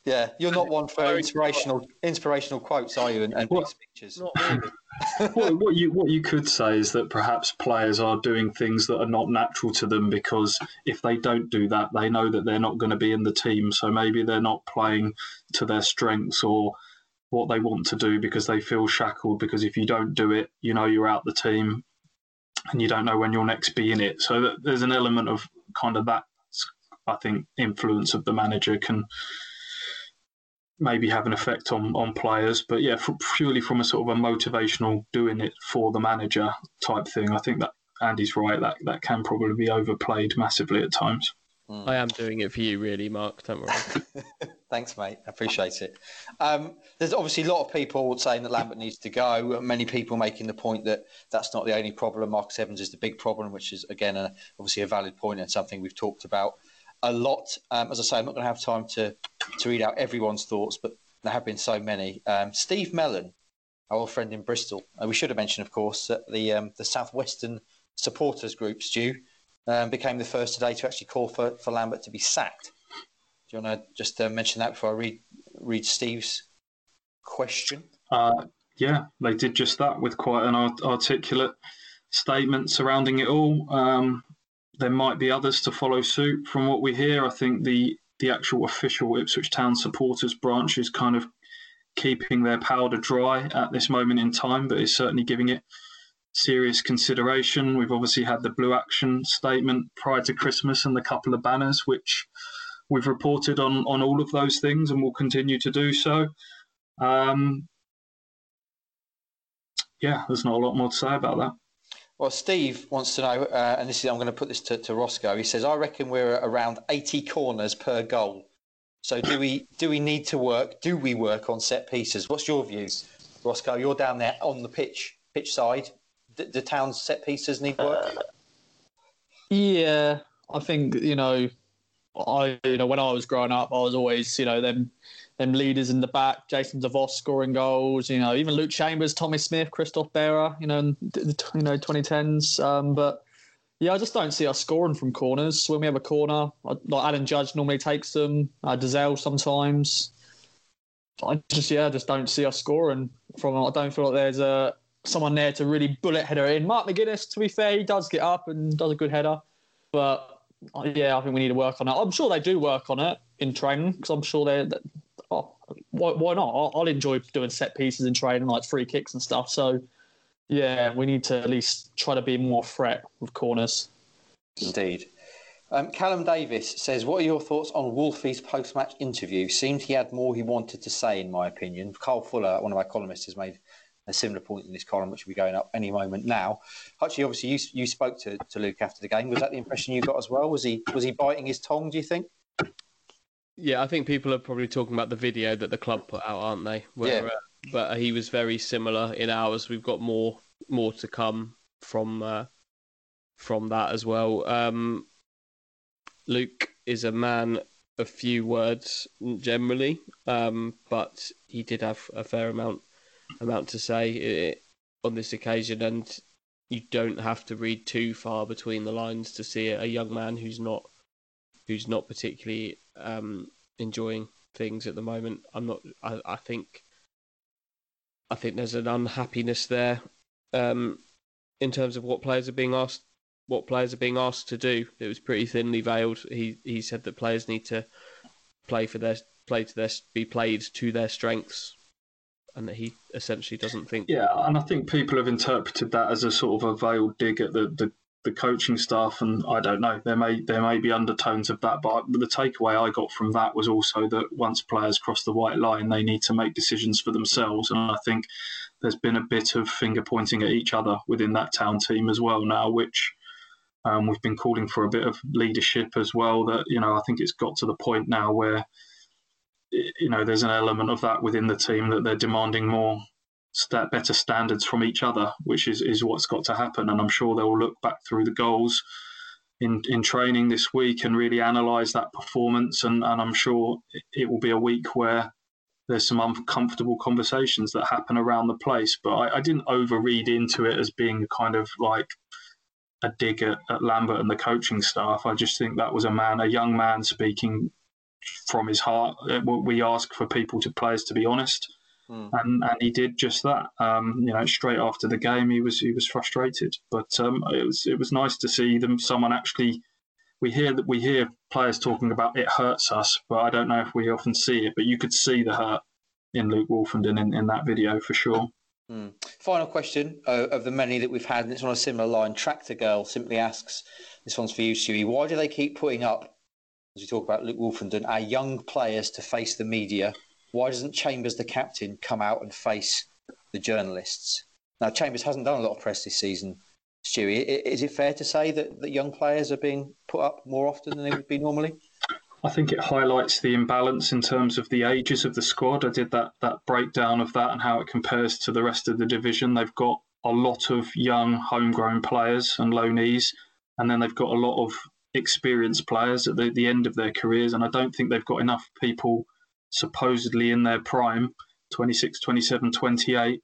Yeah, you're not one for inspirational inspirational quotes, are you? And, and big What? speeches. Not really. <laughs> what, what you what you could say is that perhaps players are doing things that are not natural to them because if they don't do that, they know that they're not going to be in the team. So maybe they're not playing to their strengths or what they want to do because they feel shackled. Because if you don't do it, you know you're out the team, and you don't know when you'll next be in it. So there's an element of kind of that. I think influence of the manager can maybe have an effect on, on players. But yeah, f- purely from a sort of a motivational doing it for the manager type thing, I think that Andy's right. That that can probably be overplayed massively at times. I am doing it for you, really, Mark. Don't worry. <laughs> Thanks, mate. I appreciate it. Um, there's obviously a lot of people saying that Lambert needs to go. Many people making the point that that's not the only problem. Marcus Evans is the big problem, which is again a, obviously a valid point and something we've talked about a lot. Um, as I say, I'm not going to have time to to read out everyone's thoughts, but there have been so many. Um, Steve Mellon, our old friend in Bristol. Uh, we should have mentioned, of course, that the um, the Southwestern supporters group, Stu, um, became the first today to actually call for, for Lambert to be sacked. Do you want to just uh, mention that before I read read Steve's question? Uh, yeah, they did just that with quite an art- articulate statement surrounding it all. Um, there might be others to follow suit. From what we hear, I think the the actual official Ipswich Town supporters branch is kind of keeping their powder dry at this moment in time, but is certainly giving it serious consideration. We've obviously had the Blue Action statement prior to Christmas and the couple of banners, which we've reported on on all of those things and we'll continue to do so. Um, yeah, there's not a lot more to say about that. Well, Steve wants to know, uh, and this is I'm going to put this to, to Roscoe. He says, "I reckon we're around 80 corners per goal. So do we do we need to work? Do we work on set pieces? What's your views, Roscoe? You're down there on the pitch pitch side. Do, do town's set pieces need work? Yeah, I think you know, I you know when I was growing up, I was always you know them them leaders in the back, Jason DeVos scoring goals. You know, even Luke Chambers, Tommy Smith, Christophe Berra. You know, in the you know 2010s. Um, but yeah, I just don't see us scoring from corners when we have a corner. Like Alan Judge normally takes them. Uh, Dozzell sometimes. I just yeah, I just don't see us scoring from. I don't feel like there's a someone there to really bullet header in. Mark McGuinness, to be fair, he does get up and does a good header, but yeah, I think we need to work on it. I'm sure they do work on it in training because I'm sure they're. Oh, why, why not? I'll, I'll enjoy doing set pieces in training, like free kicks and stuff. So, yeah, we need to at least try to be more threat with corners. Indeed. Um, Callum Davis says, "What are your thoughts on Wolfie's post-match interview? Seemed he had more he wanted to say, in my opinion." Carl Fuller, one of our columnists, has made a similar point in this column, which will be going up any moment now. Actually, obviously, you you spoke to, to Luke after the game. Was that the impression you got as well? Was he was he biting his tongue? Do you think? Yeah, I think people are probably talking about the video that the club put out, aren't they? Where, Yeah. uh, but he was very similar in ours. We've got more more to come from uh, from that as well. Um, Luke is a man of few words generally, um, but he did have a fair amount amount to say uh, on this occasion, and you don't have to read too far between the lines to see a young man who's not who's not particularly um, enjoying things at the moment. I'm not. I, I think. I think there's an unhappiness there, um, in terms of what players are being asked. What players are being asked to do. It was pretty thinly veiled. He he said that players need to play for their play to their be played to their strengths, and that he essentially doesn't think. Yeah, and I think people have interpreted that as a sort of a veiled dig at the, the, the coaching staff, and I don't know. There may there may be undertones of that, but the takeaway I got from that was also that once players cross the white line, they need to make decisions for themselves, and I think there's been a bit of finger pointing at each other within that town team as well now, which. Um, we've been calling for a bit of leadership as well. That you know, I think it's got to the point now where you know there's an element of that within the team that they're demanding more better standards from each other, which is, is what's got to happen. And I'm sure they'll look back through the goals in, in training this week and really analyse that performance. And, and I'm sure it will be a week where there's some uncomfortable conversations that happen around the place. But I, I didn't overread into it as being kind of like a dig at, at Lambert and the coaching staff. I just think that was a man, a young man speaking from his heart. Uh, we ask for people to players to be honest, mm. and and he did just that. Um, you know, straight after the game, he was he was frustrated, but um, it was it was nice to see them someone actually. We hear that we hear players talking about it hurts us, but I don't know if we often see it. But you could see the hurt in Luke Woolfenden in, in that video for sure. Mm. Final question uh, of the many that we've had, and it's on a similar line. Tractor Girl simply asks, this one's for you, Stewie. Why do they keep putting up, as we talk about Luke Woolfenden, our young players to face the media? Why doesn't Chambers, the captain, come out and face the journalists? Now, Chambers hasn't done a lot of press this season, Stewie. Is it fair to say that, that young players are being put up more often than they would be normally? I think it highlights the imbalance in terms of the ages of the squad. I did that that breakdown of that and how it compares to the rest of the division. They've got a lot of young homegrown players and loanees, and then they've got a lot of experienced players at the, the end of their careers. And I don't think they've got enough people supposedly in their prime 26, 27, 28.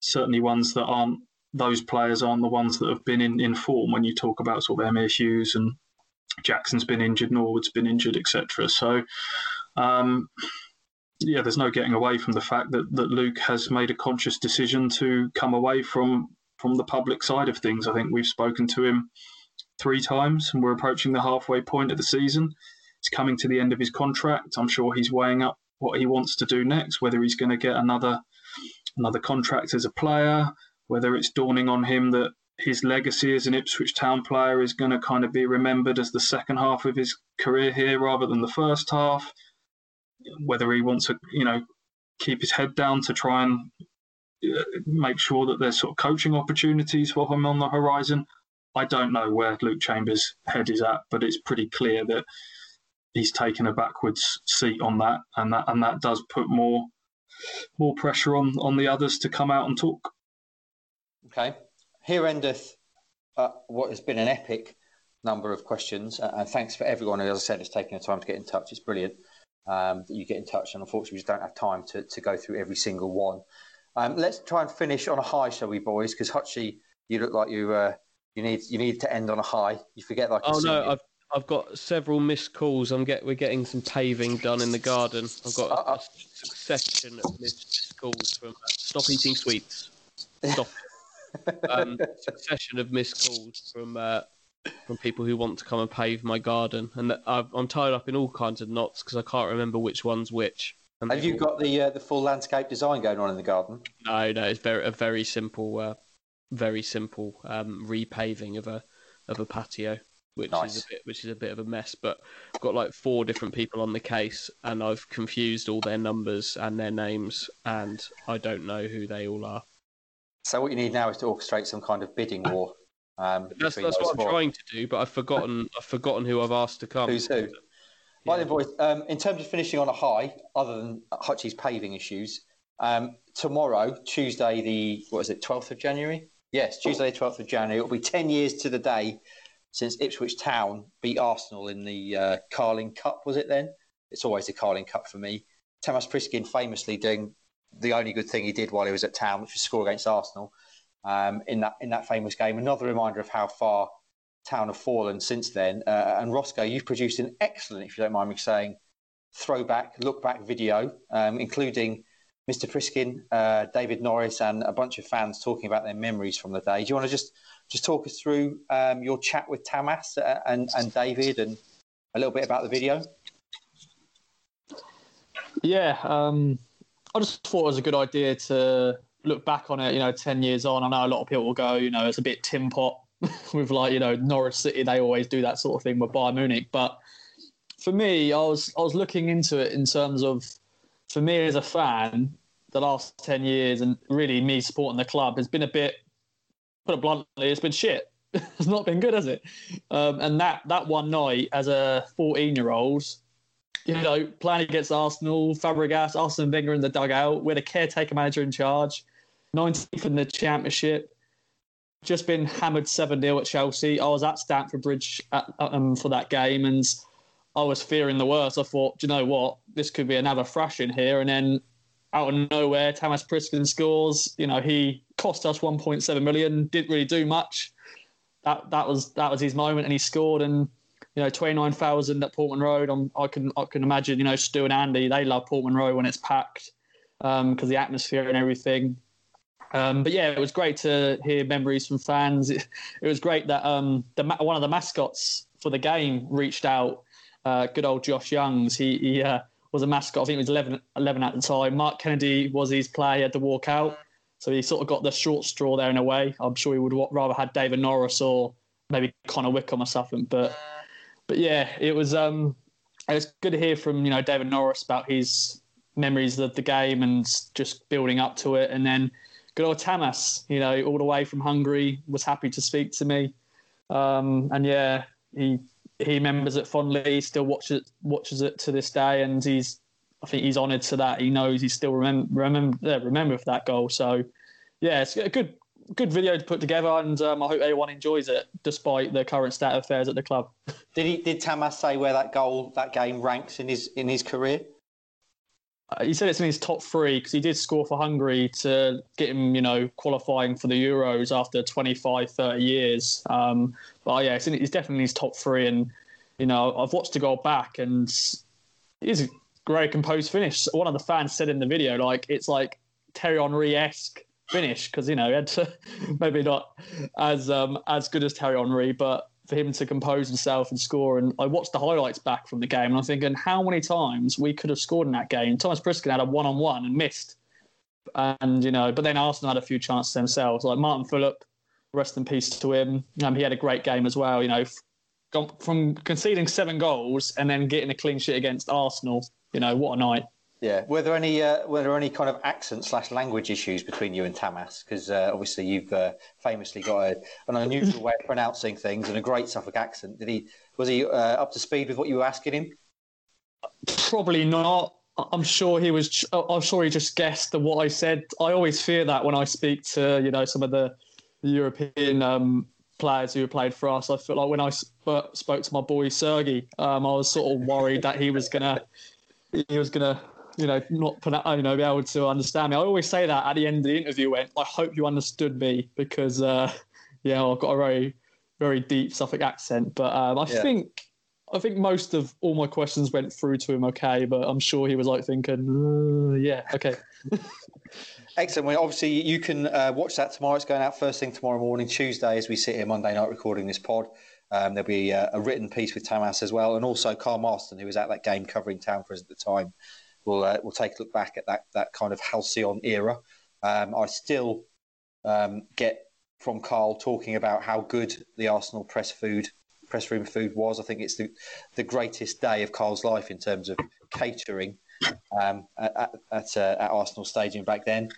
Certainly ones that aren't those players aren't the ones that have been in, in form when you talk about sort of Emyr Huws and Jackson's been injured, Norwood's been injured, etc. So, um, yeah, there's no getting away from the fact that, that Luke has made a conscious decision to come away from from the public side of things. I think we've spoken to him three times, and we're approaching the halfway point of the season. He's coming to the end of his contract. I'm sure he's weighing up what he wants to do next, whether he's going to get another another contract as a player, whether it's dawning on him that his legacy as an Ipswich Town player is going to kind of be remembered as the second half of his career here rather than the first half. Whether he wants to, you know, keep his head down to try and uh, make sure that there's sort of coaching opportunities for him on the horizon. I don't know where Luke Chambers' head is at, but it's pretty clear that he's taken a backwards seat on that, and that and that does put more more pressure on on the others to come out and talk. Okay, here endeth uh, what has been an epic number of questions. Uh, and thanks for everyone who, as I said, has taken the time to get in touch. It's brilliant um, that you get in touch. And unfortunately, we just don't have time to, to go through every single one. Um, let's try and finish on a high, shall we, boys? Because Hutchie, you look like you uh, you need you need to end on a high. You forget like. Oh no, I've I've got several missed calls. I'm get we're getting some paving done in the garden. I've got a, uh, uh. a succession of missed calls from uh, stop eating sweets. Stop <laughs> um, succession of missed calls from uh, from people who want to come and pave my garden, and i am tied up in all kinds of knots because I can't remember which one's which. And Have you all... got the uh, the full landscape design going on in the garden? No, no, it's very a very simple, uh, very simple um, repaving of a of a patio, which nice. is a bit which is a bit of a mess. But I've got like four different people on the case, and I've confused all their numbers and their names, and I don't know who they all are. So what you need now is to orchestrate some kind of bidding war. Um, that's that's what I'm trying to do, but I've forgotten I've forgotten who I've asked to come. Who's who? Yeah. Right then, boys. Um, in terms of finishing on a high, other than Hutchie's paving issues, um, tomorrow, Tuesday, the what is it, 12th of January? Yes, Tuesday, the 12th of January. It'll be 10 years to the day since Ipswich Town beat Arsenal in the uh, Carling Cup. Was it then? It's always the Carling Cup for me. Tamas Priskin famously doing the only good thing he did while he was at town, which was score against Arsenal um, in that in that famous game. Another reminder of how far Town have fallen since then. Uh, and Roscoe, you've produced an excellent, if you don't mind me saying, throwback, look back video, um, including Mr. Priskin, uh, David Norris, and a bunch of fans talking about their memories from the day. Do you want to just just talk us through um, your chat with Tamas uh, and, and David and a little bit about the video? Yeah, um, I just thought it was a good idea to look back on it. You know, ten years on, I know a lot of people will go, you know, it's a bit tin pot <laughs> with like you know Norwich City. They always do that sort of thing with Bayern Munich, but for me, I was I was looking into it in terms of for me as a fan, the last ten years and really me supporting the club has been a bit, put it bluntly, it's been shit. <laughs> it's not been good, has it? Um, and that that one night as a fourteen year old you know, playing against Arsenal, Fabregas, Arsene Wenger in the dugout, with a caretaker manager in charge, 19th in the Championship, just been hammered 7 0 at Chelsea. I was at Stamford Bridge at, um, for that game and I was fearing the worst. I thought, do you know what? This could be another thrashing here. And then out of nowhere, Thomas Priskin scores. You know, he cost us 1.7 million, didn't really do much. That that was that was his moment, and he scored. And you know, 29,000 at Portman Road. I'm, I can I can imagine, you know, Stu and Andy, they love Portman Road when it's packed because um, the atmosphere and everything. Um, but yeah, it was great to hear memories from fans. It, <laughs> it was great that um, the one of the mascots for the game reached out. Uh, good old Josh Youngs. He, he uh, was a mascot. I think he was 11, 11 at the time. Mark Kennedy was his player. He had to walk out. So he sort of got the short straw there in a way. I'm sure he would rather had David Norris or maybe Connor Wickham or something. But but yeah, it was um, it was good to hear from you know David Norris about his memories of the game and just building up to it. And then good old Tamas, you know, all the way from Hungary, was happy to speak to me. Um, and yeah, he he remembers it fondly. He still watches watches it to this day, and he's I think he's honoured to that. He knows he still remember remember remember for that goal. So yeah, it's a good good video to put together, and um, I hope everyone enjoys it, despite the current state of affairs at the club. Did he? Did Tamas say where that goal, that game ranks in his in his career? Uh, he said it's in his top three because he did score for Hungary to get him, you know, qualifying for the Euros after 25, 30 years. Um, but yeah, it's, in, it's definitely in his top three. And, you know, I've watched the goal back and it's a great composed finish. One of the fans said in the video, like, it's like Terry Henry esque finish because, you know, he had to, <laughs> maybe not as um, as good as Thierry Henry, but for him to compose himself and score. And I watched the highlights back from the game, and I'm thinking how many times we could have scored in that game. Thomas Priskin had a one-on-one and missed, and you know, but then Arsenal had a few chances themselves. Like Márton Fülöp, rest in peace to him. Um, he had a great game as well. You know, from conceding seven goals and then getting a clean sheet against Arsenal. You know, what a night. Yeah. Were there any uh, were there any kind of accent slash language issues between you and Tamas? Because uh, obviously you've uh, famously got a, an unusual way of pronouncing things and a great Suffolk accent. Did he was he uh, up to speed with what you were asking him? Probably not. I'm sure he was. I'm sure he just guessed what I said. I always fear that when I speak to you know some of the European um, players who played for us. I feel like when I sp- spoke to my boy Sergey, um, I was sort of worried that he was gonna he was gonna you know, not you know, be able to understand me. I always say that at the end of the interview. When I hope you understood me because, uh, <laughs> yeah, I've got a very, very deep Suffolk accent. But um, I yeah. think, I think most of all my questions went through to him okay. But I'm sure he was like thinking, uh, yeah, okay. <laughs> Excellent. Well, obviously, you can uh, watch that tomorrow. It's going out first thing tomorrow morning, Tuesday, as we sit here Monday night recording this pod. Um, there'll be a, a, written piece with Tamas as well, and also Carl Marston, who was at that game covering Town for us at the time we'll uh, we'll take a look back at that that kind of halcyon era. Um, I still um, get from Carl talking about how good the Arsenal press food press room food was. I think it's the the greatest day of Carl's life in terms of catering um, at at, uh, at, Arsenal Stadium back then.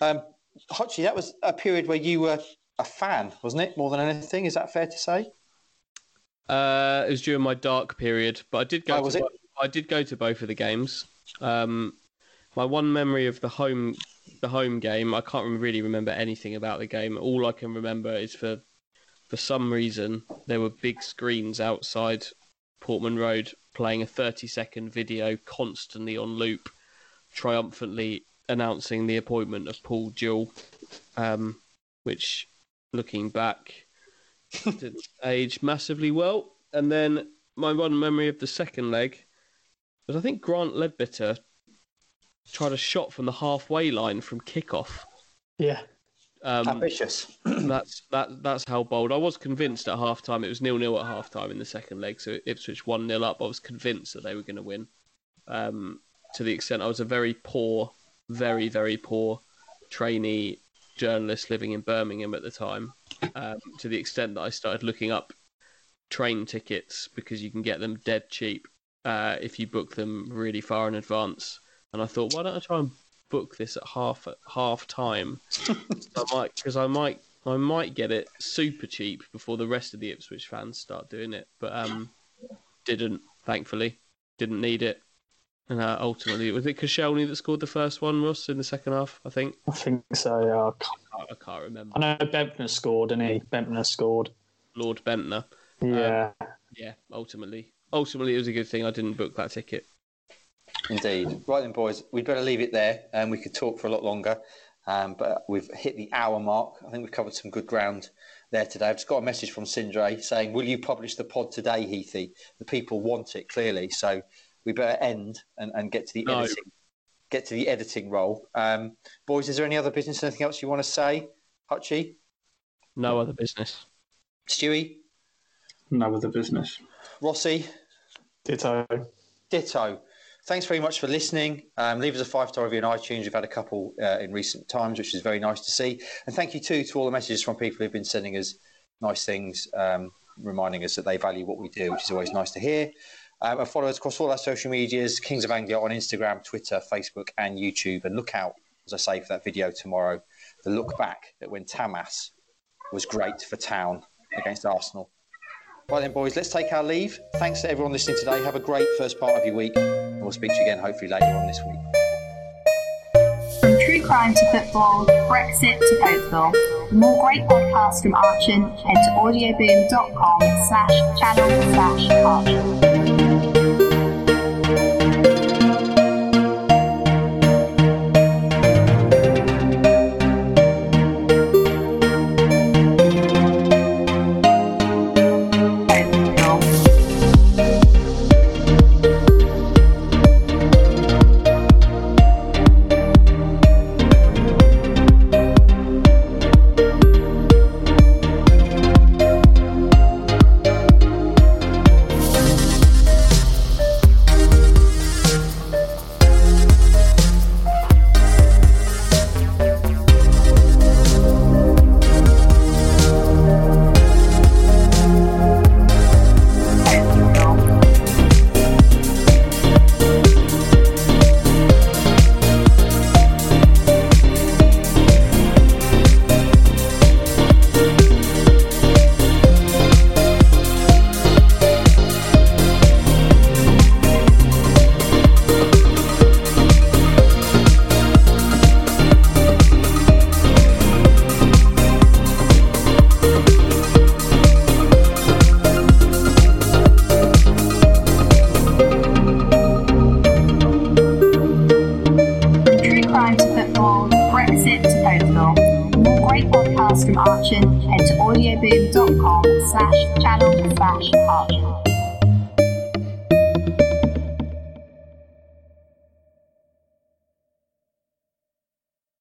Um, that was a period where you were a fan, wasn't it? More than anything, is that fair to say? Uh, it was during my dark period, but I did go. Oh, to, I did go to both of the games. Um, my one memory of the home the home game, I can't really remember anything about the game. All I can remember is for for some reason there were big screens outside Portman Road playing a 30 second video constantly on loop, triumphantly announcing the appointment of Paul Jewell, um, which looking back didn't age massively well. And then my one memory of the second leg but I think Grant Leadbitter tried a shot from the halfway line from kickoff. Yeah. Um, Ambitious. <clears throat> that's that. That's how bold. I was convinced at half time. It was nil nil at half time in the second leg, so Ipswich one 0 up. I was convinced that they were going to win. Um, to the extent I was a very poor, very very poor trainee journalist living in Birmingham at the time. Um, to the extent that I started looking up train tickets because you can get them dead cheap uh, if you book them really far in advance. And I thought, why don't I try and book this at half at half time? I <laughs> might because I might I might get it super cheap before the rest of the Ipswich fans start doing it, but um, didn't. Thankfully, didn't need it. And uh, ultimately, was it Koscielny that scored the first one, Ross, in the second half? I think. I think so. Yeah, I can't, I can't remember. I know Bendtner scored, and he Bendtner scored. Lord Bendtner. Yeah. Um, yeah. Ultimately, ultimately it was a good thing I didn't book that ticket. Indeed. Right then, boys, we'd better leave it there, and um, we could talk for a lot longer. Um, but we've hit the hour mark. I think we've covered some good ground there today. I've just got a message from Sindre saying, "Will you publish the pod today, Heathy? The people want it clearly, so we better end and, and get to the No. editing. Get to the editing role, um, boys. Is there any other business? Anything else you want to say, Hutchie, No other business. Stewie, No other business. Rossi? Ditto. Ditto. Thanks very much for listening. Um, leave us a five star review on iTunes. We've had a couple uh, in recent times, which is very nice to see. And thank you too to all the messages from people who've been sending us nice things, um, reminding us that they value what we do, which is always nice to hear. Um, and follow us across all our social medias, Kings of Anglia on Instagram, Twitter, Facebook, and YouTube. And look out, as I say, for that video tomorrow, the look back at when Tamas was great for Town against Arsenal. Right then, boys, let's take our leave. Thanks to everyone listening today. Have a great first part of your week, and we'll speak to you again hopefully later on this week. True crime to football, Brexit to Cokeville. For more great podcasts from Archant, head to audioboom.com slash channel slash Archant.